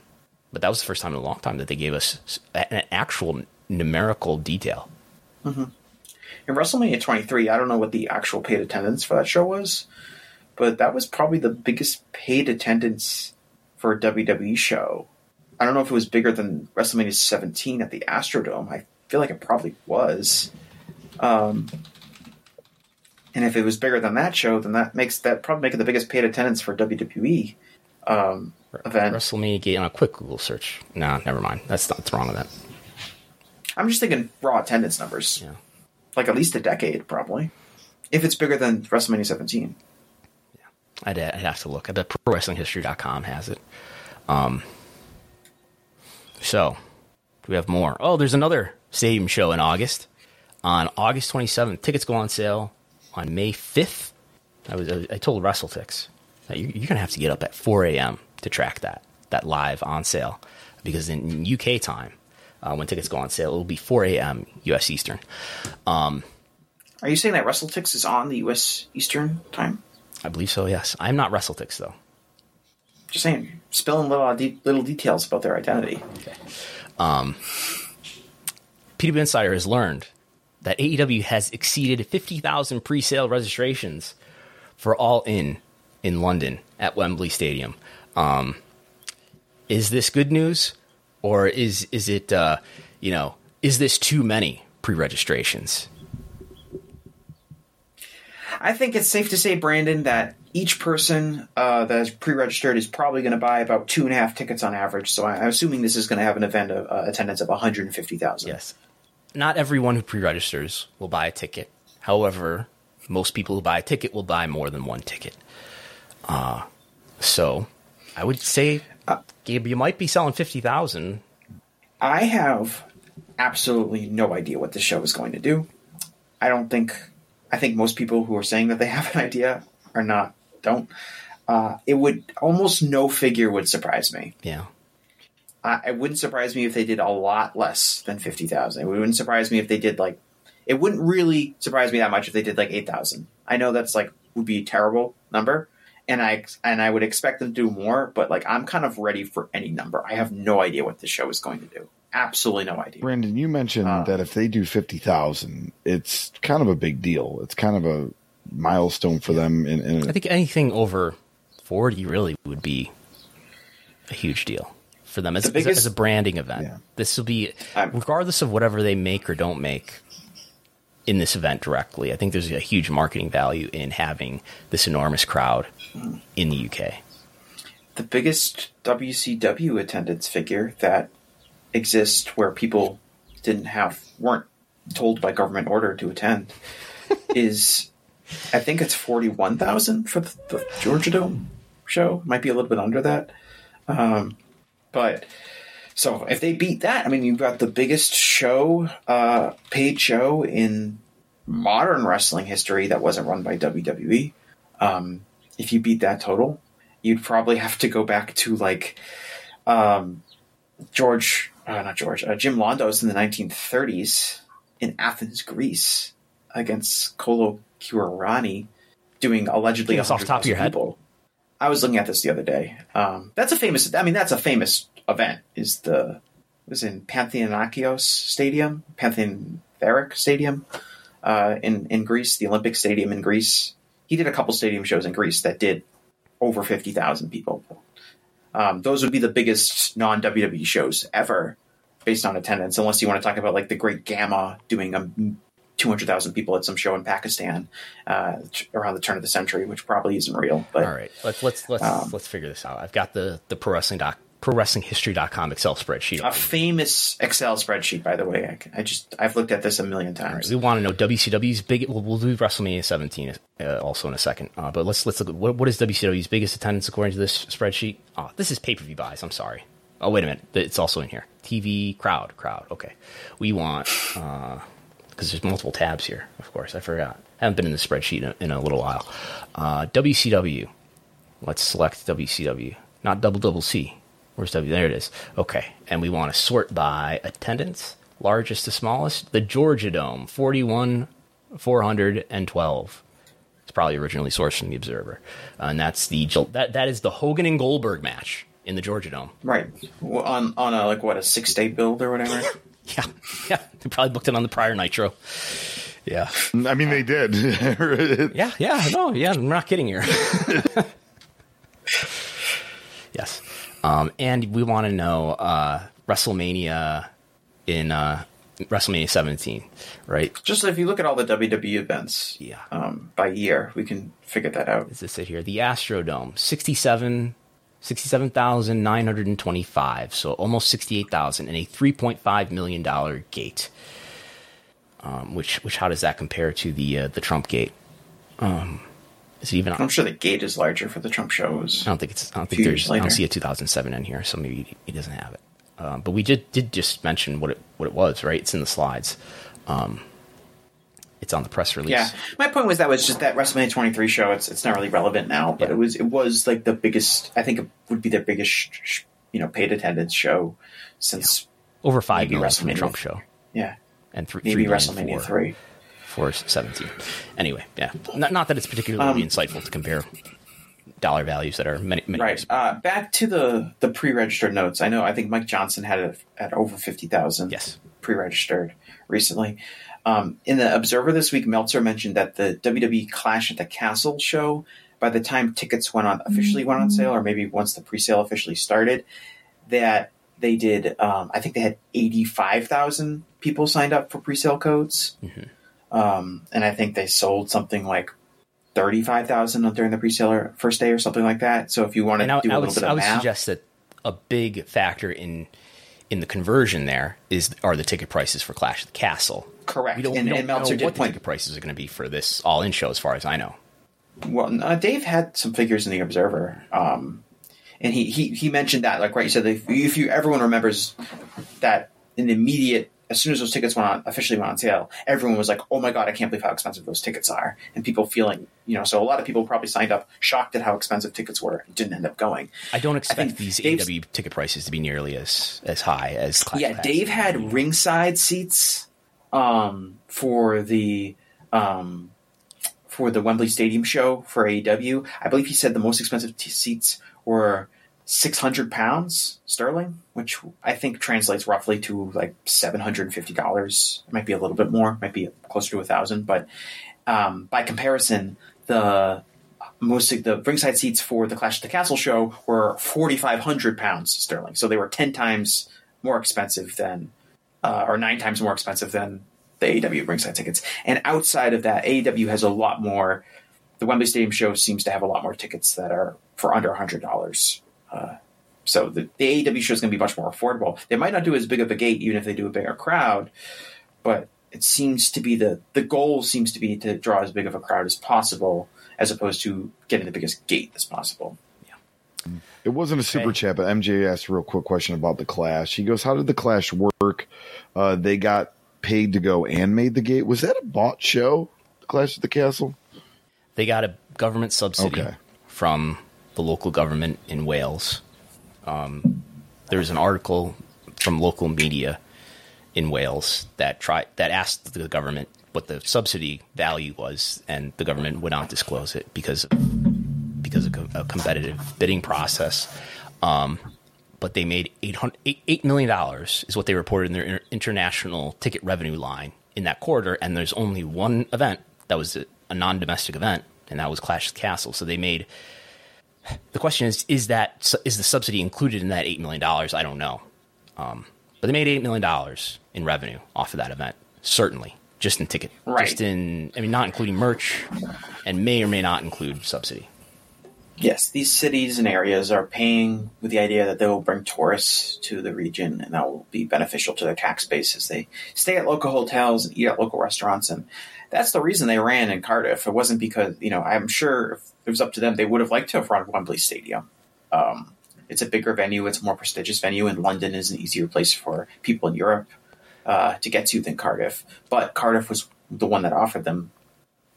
but that was the first time in a long time that they gave us an actual numerical detail. In WrestleMania 23, I don't know what the actual paid attendance for that show was, but that was probably the biggest paid attendance for a WWE show. I don't know if it was bigger than WrestleMania 17 at the Astrodome. I feel like it probably was. Um, and if it was bigger than that show, then that makes that probably make it the biggest paid attendance for WWE um, event. WrestleMania gate on a quick Google search. Nah, never mind. That's not wrong with that. I'm just thinking raw attendance numbers, Yeah. like at least a decade, probably. If it's bigger than WrestleMania 17. I'd, I'd have to look. I bet ProWrestlingHistory.com has it. Um, so, do we have more? Oh, there's another stadium show in August. On August 27th, tickets go on sale on May 5th. I was I told WrestleTix that you, you're going to have to get up at 4 a.m. to track that that live on sale because in UK time, uh, when tickets go on sale, it will be 4 a.m. U.S. Eastern. Are you saying that WrestleTix is on the U.S. Eastern time? I believe so. Yes, I'm not WrestleTix though. Just saying, spilling little de- little details about their identity. PW Insider has learned that AEW has exceeded 50,000 pre-sale registrations for All In in London at Wembley Stadium. Um, is this good news, or is is it uh, you know is this too many pre-registrations? I think it's safe to say, Brandon, that each person uh, that is pre-registered is probably going to buy about two and a half tickets on average. So I- I'm assuming this is going to have an event of, uh, attendance of 150,000. Yes. Not everyone who pre-registers will buy a ticket. However, most people who buy a ticket will buy more than one ticket. Uh, so I would say Gabe, you might be selling fifty thousand. I have absolutely no idea what this show is going to do. I don't think. I think most people who are saying that they have an idea are not. Don't. Uh, it would almost no figure would surprise me. Yeah. I, it wouldn't surprise me if they did a lot less than fifty thousand. It wouldn't surprise me if they did like. It wouldn't really surprise me that much if they did like eight thousand. I know that's like would be a terrible number, and I and I would expect them to do more. But like I'm kind of ready for any number. I have no idea what the show is going to do. Absolutely no idea. Brandon, you mentioned Uh. that if they do fifty thousand, it's kind of a big deal. It's kind of a milestone for them. In, in I think anything over forty really would be a huge deal for them as, The as a- biggest- as a branding event. Yeah. This will be I'm- regardless of whatever they make or don't make in this event directly. I think there's a huge marketing value in having this enormous crowd in the UK. the biggest WCW attendance figure that exists where people didn't have weren't told by government order to attend, is I think it's forty one thousand for the, the Georgia Dome show. Might be a little bit under that, um, but so if they beat that, I mean, you've got the biggest show, uh, paid show in modern wrestling history that wasn't run by WWE. Um, if you beat that total, you'd probably have to go back to like um, George, uh, not George, uh, Jim Londos in the 1930s in Athens, Greece, against Kola Kwariani, doing allegedly off top of your head? people. I was looking at this the other day. Um, that's a famous. I mean, that's a famous event. Is the it was in Pantheonakios Stadium, Pantheontheric Stadium, uh, in in Greece, the Olympic Stadium in Greece. He did a couple stadium shows in Greece that did over fifty thousand people. Um, those would be the biggest non WWE shows ever, based on attendance. Unless you want to talk about like the Great Gama doing a two hundred thousand people at some show in Pakistan uh, around the turn of the century, which probably isn't real. But All right, let's let's let's Um, let's figure this out. I've got the the pro wrestling doc pro wrestling history.com Excel spreadsheet. a famous Excel spreadsheet, by the way. I, I just I've looked at this a million All right, times. we want to know WCW's big. We'll, we'll do WrestleMania 17 uh, also in a second. Uh, but let's let's look at what, what is WCW's biggest attendance according to this spreadsheet. Oh, this is pay per view buys. I'm sorry. Oh wait a minute, it's also in here. TV crowd crowd. Okay, we want because there's multiple tabs here. Of course, I forgot. I haven't been in the spreadsheet in a, in a little while. Uh, WCW. Let's select WCW, not double double C. Where's W? There it is. Okay, and we want to sort by attendance, largest to smallest. The Georgia Dome, forty-one, four hundred and twelve. It's probably originally sourced from the Observer, uh, and that's the that that is the Hogan and Goldberg match in the Georgia Dome. Right Well, on on a like what a six day build or whatever. Yeah, yeah. They probably booked it on the prior Nitro. Yeah, I mean, they did. yeah, yeah. No, yeah. I'm not kidding here. yes, um, and we want to know uh, WrestleMania in uh, WrestleMania 17, right? Just if you look at all the WWE events, Yeah. um, by year, we can figure that out. Is this it here? The Astrodome, 67 67,925, so almost 68,000 and a 3.5 million dollar gate. Um, which which how does that compare to the uh, the Trump gate? Um, is it even I'm sure the gate is larger for the Trump shows. I don't think it's. I don't think there's. years I don't see a 2007 in here, so maybe he, doesn't have it. Um, but we did did just mention what it what it was, right? It's in the slides. Um, it's on the press release. Yeah, my point was that was just that WrestleMania 23 show. It's it's not really relevant now, but Yeah. it was it was like the biggest. I think it would be their biggest, sh- sh- you know, paid attendance show since over five Maybe million from the WrestleMania. Trump show, yeah, and three, maybe three WrestleMania three. For 17. Anyway, yeah, not, not that it's particularly Um, insightful to compare dollar values that are many many Right. Uh, back to the the pre-registered notes. I know. I think Mike Johnson had it at over fifty thousand. Yes. pre-registered recently. Um, in the Observer this week, Meltzer mentioned that the WWE Clash at the Castle show, by the time tickets went on officially went on sale, or maybe once the pre-sale officially started, that they did. Um, I think they had eighty-five thousand people signed up for pre-sale codes, um, and I think they sold something like. Thirty-five thousand during the pre-sale first day or something like that. So if you want to I, do a I little would, bit I of would math, suggest that a big factor in in the conversion there is are the ticket prices for Clash of the Castle. correct. We don't, and, we don't and Meltzer know what the point ticket prices are going to be for this all-in show, as far as I know. Well, uh, Dave had some figures in the Observer, um, and he, he he mentioned that, like, right? You said if, if you everyone remembers that an immediate as soon as those tickets went on officially went on sale, everyone was like, "Oh my god, I can't believe how expensive those tickets are!" And people feeling, you know, so a lot of people probably signed up shocked at how expensive tickets were and didn't end up going. I don't expect think these Dave's- AEW ticket prices to be nearly as as high as Clash yeah. Dave had ringside seats um, for the um, for the Wembley Stadium show for AEW. I believe he said the most expensive t- seats were six hundred pounds sterling, which I think translates roughly to like seven hundred and fifty dollars. It might be a little bit more, might be closer to a thousand, but um, by comparison, the most of the ringside seats for the Clash of the Castle show were forty five hundred pounds sterling, so they were ten times more expensive than, uh, or nine times more expensive than the AEW ringside tickets. And outside of that, AEW has a lot more. The Wembley Stadium show seems to have a lot more tickets that are for under hundred dollars. Uh, so the, the AEW show is going to be much more affordable. They might not do as big of a gate, even if they do a bigger crowd, but it seems to be the the goal seems to be to draw as big of a crowd as possible, as opposed to getting the biggest gate as possible. It wasn't a super Okay. chat, but MJ asked a real quick question about the Clash. He goes, "How did the Clash work? Uh, they got paid to go and made the gate. Was that a bought show? The Clash at the Castle? They got a government subsidy Okay. from the local government in Wales. Um, there's an article from local media in Wales that try that asked the government what the subsidy value was, and the government would not disclose it because of, because of a competitive bidding process. Um, but they made eight hundred eight million dollars is what they reported in their inter- international ticket revenue line in that quarter, and there's only one event that was a, a non-domestic event, and that was Clash of Castle. So they made. The question is: Is that is the subsidy included in that eight million dollars? I don't know, um, but they made eight million dollars in revenue off of that event. Certainly, just in ticket, Right. just in. I mean, not including merch, and may or may not include subsidy. Yes, these cities and areas are paying with the idea that they will bring tourists to the region and that will be beneficial to their tax base as they stay at local hotels and eat at local restaurants. And that's the reason they ran in Cardiff. It wasn't because, you know, I'm sure if it was up to them, they would have liked to have run Wembley Stadium. Um, it's a bigger venue, it's a more prestigious venue, and London is an easier place for people in Europe uh, to get to than Cardiff. But Cardiff was the one that offered them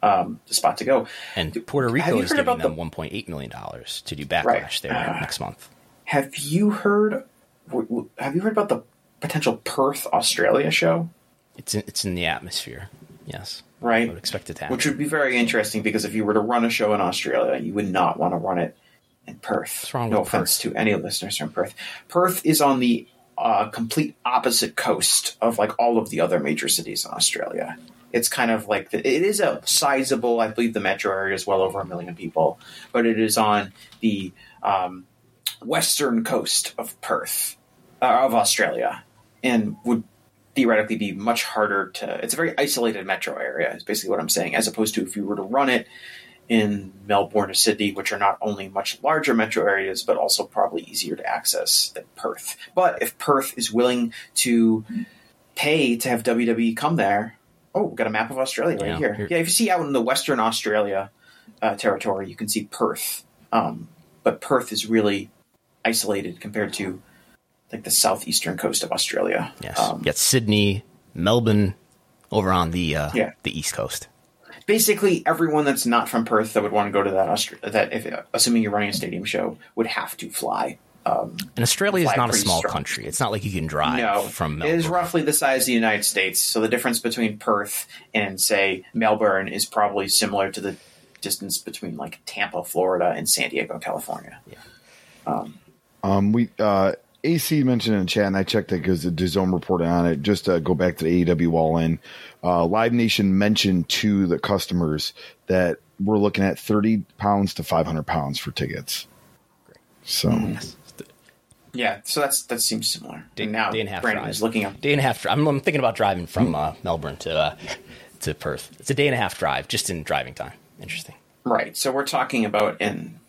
um, the spot to go. And Puerto Rico is giving them the- 1.8 million dollars to do backlash Right. there Uh, next month. Have you heard? Have you heard about the potential Perth, Australia show? It's in, it's in the atmosphere. Yes, I Right, would expect it to happen. which would be very interesting because if you were to run a show in Australia, you would not want to run it in Perth. No offense to any listeners from Perth. Perth is on the uh, complete opposite coast of like all of the other major cities in Australia. It's kind of like the, it is a sizable. I believe the metro area is well over a million people, but it is on the um, western coast of Perth uh, of Australia, and would theoretically be much harder to. It's a very isolated metro area. Is basically what I'm saying, as opposed to if you were to run it in Melbourne or Sydney, which are not only much larger metro areas, but also probably easier to access than Perth. But if Perth is willing to pay to have WWE come there, oh, we've got a map of Australia right Yeah, here. here- Yeah, if you see out in the Western Australia uh, territory, you can see Perth. Um, but Perth is really isolated compared to like the southeastern coast of Australia. yes, Um, you got Sydney, Melbourne, over on the uh, Yeah. the east coast. basically everyone that's not from Perth that would want to go to that Austra- that if assuming you're running a stadium show would have to fly. Um, And Australia is not a small strong. country. It's not like you can drive no, from Melbourne. is roughly the size of the United States. So the difference between Perth and say Melbourne is probably similar to the distance between like Tampa, Florida, and San Diego, California. Yeah. Um, we uh, AC mentioned in the chat, and I checked it because the DAZN reported on it. Just to go back to the AEW All In, uh, Live Nation mentioned to the customers that we're looking at thirty pounds to five hundred pounds for tickets. Great. So Yes. Yeah, so that's that seems similar. and now day and a half Brandon drive. is looking up. Day and a half. Drive. I'm, I'm thinking about driving from uh, Melbourne to uh, to Perth. It's a day and a half drive just in driving time. Interesting. Right, so we're talking about in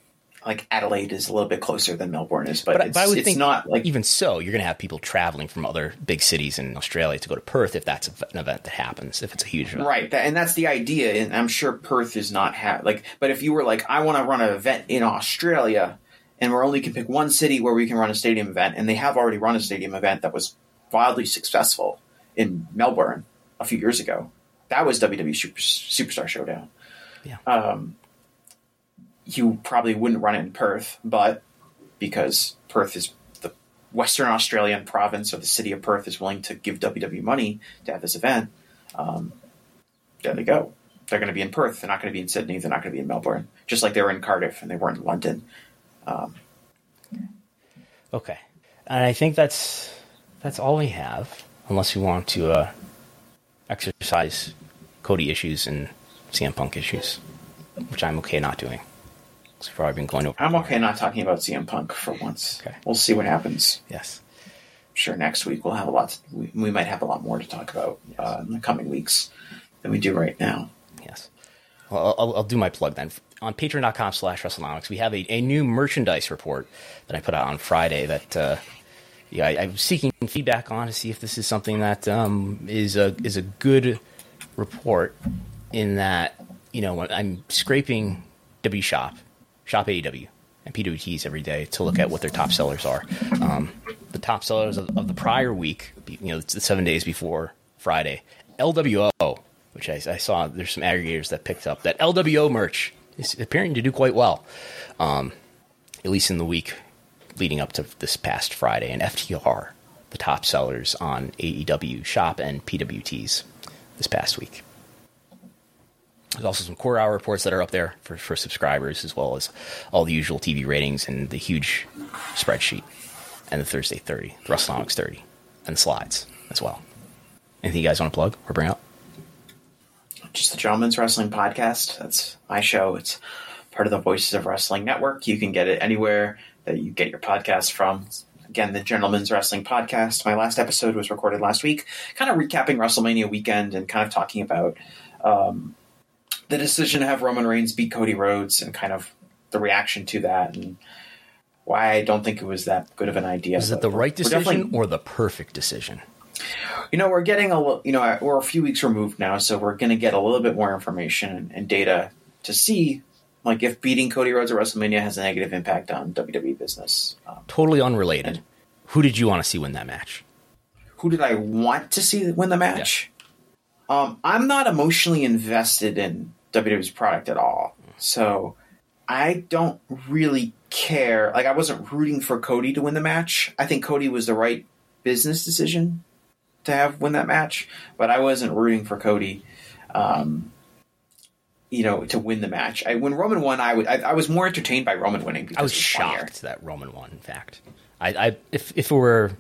like Adelaide is a little bit closer than Melbourne is, but, But, it's, but I would it's think not like even so, you're going to have people traveling from other big cities in Australia to go to Perth if that's an event that happens. If it's a huge event, Right, that, and that's the idea. And I'm sure Perth is not ha- like. But if you were like, I want to run an event in Australia, and we're only can pick one city where we can run a stadium event, and they have already run a stadium event that was wildly successful in Melbourne a few years ago. That was WWE Super, Superstar Showdown. Yeah. Um, you probably wouldn't run it in Perth, but because Perth is the Western Australian province or the city of Perth is willing to give WWE money to have this event, um, there they go. They're going to be in Perth. They're not going to be in Sydney. They're not going to be in Melbourne. Just like they were in Cardiff and they weren't in London. Okay, and I think that's that's all we have, unless we want to uh, exercise Cody issues and CM Punk issues, which I'm okay not doing. So far, I've been going over. I'm okay not talking about CM Punk for once. Okay. We'll see what happens. Yes. I'm sure next week we'll have a lot. To, we, we might have a lot more to talk about uh, in the coming weeks than we do right now. Yes. Well, I'll, I'll do my plug then. On patreon.com slash WrestleNomics, we have a, a new merchandise report that I put out on Friday that uh, yeah, I, I was seeking feedback on to see if this is something that um, is a is a good report. In that, you know, when I'm scraping W Shop, Shop AEW, and PWTs every day to look at what their top sellers are. Um, the top sellers of, of, the prior week, you know, the seven days before Friday, LWO, which I, I, saw there's some aggregators that picked up that LWO merch is appearing to do quite well, um, at least in the week leading up to this past Friday, and FTR, the top sellers on AEW Shop and PWTs this past week. There's also some quarter hour reports that are up there for, for subscribers, as well as all the usual TV ratings and the huge spreadsheet, and the Thursday 30, the WrestleNomics 30, and the slides as well. Anything you guys want to plug or bring up? Just the Gentleman's Wrestling Podcast. That's my show. It's part of the Voices of Wrestling Network. You can get it anywhere that you get your podcast from. Again, the Gentleman's Wrestling Podcast. My last episode was recorded last week, kind of recapping WrestleMania weekend and kind of talking about um, the decision to have Roman Reigns beat Cody Rhodes and kind of the reaction to that and why I don't think it was that good of an idea. Is it the right decision or the perfect decision? You know, we're getting a you know we're a few weeks removed now, so we're going to get a little bit more information and data to see like if beating Cody Rhodes at WrestleMania has a negative impact on WWE business. Um, totally unrelated. And, who did you want to see win that match? Who did I want to see win the match? Um, I'm not emotionally invested in WWE's product at all. So I don't really care. Like I wasn't rooting for Cody to win the match. I think Cody was the right business decision to have win that match, but I wasn't rooting for Cody. Um, you know, to win the match. I, when Roman won, I, I, I was more entertained by Roman winning. I was shocked funnier. that Roman won. In fact, I, I if if it were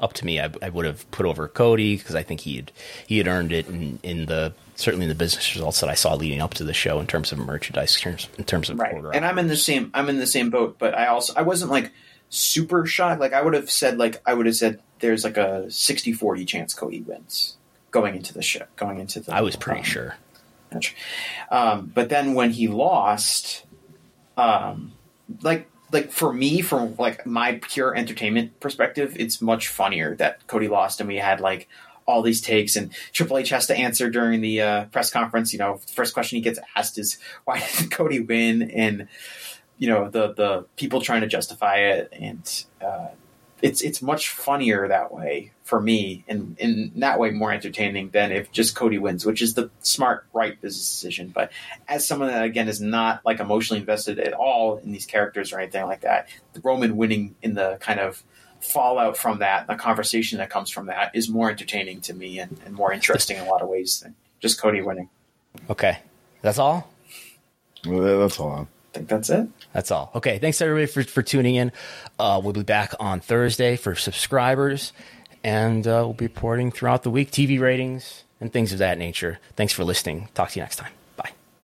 up to me, I, I would have put over Cody because I think he had he had earned it in, in the certainly in the business results that I saw leading up to the show in terms of merchandise, in terms, in terms of right. And I'm in the same I'm in the same boat, but I also I wasn't like super shocked. Like I would have said like I would have said there's like a 60-40 chance Cody wins going into the show, going into the. I was pretty um, sure. Um, but then when he lost, um, like like for me, from like my pure entertainment perspective, it's much funnier that Cody lost and we had like all these takes and Triple H has to answer during the uh, press conference. You know, the first question he gets asked is why did Cody win? And you know the the people trying to justify it, and uh, it's it's much funnier that way for me, and in that way more entertaining than if just Cody wins, which is the smart right business decision. But as someone that again is not like emotionally invested at all in these characters or anything like that, the Roman winning in the kind of fallout from that, the conversation that comes from that, is more entertaining to me and, and more interesting in a lot of ways than just Cody winning. Okay, that's all. Well, that's all. Think that's it. That's all. Okay, thanks everybody for, for tuning in. Uh, we'll be back on Thursday for subscribers, and uh, we'll be reporting throughout the week TV ratings and things of that nature. Thanks for listening. Talk to you next time.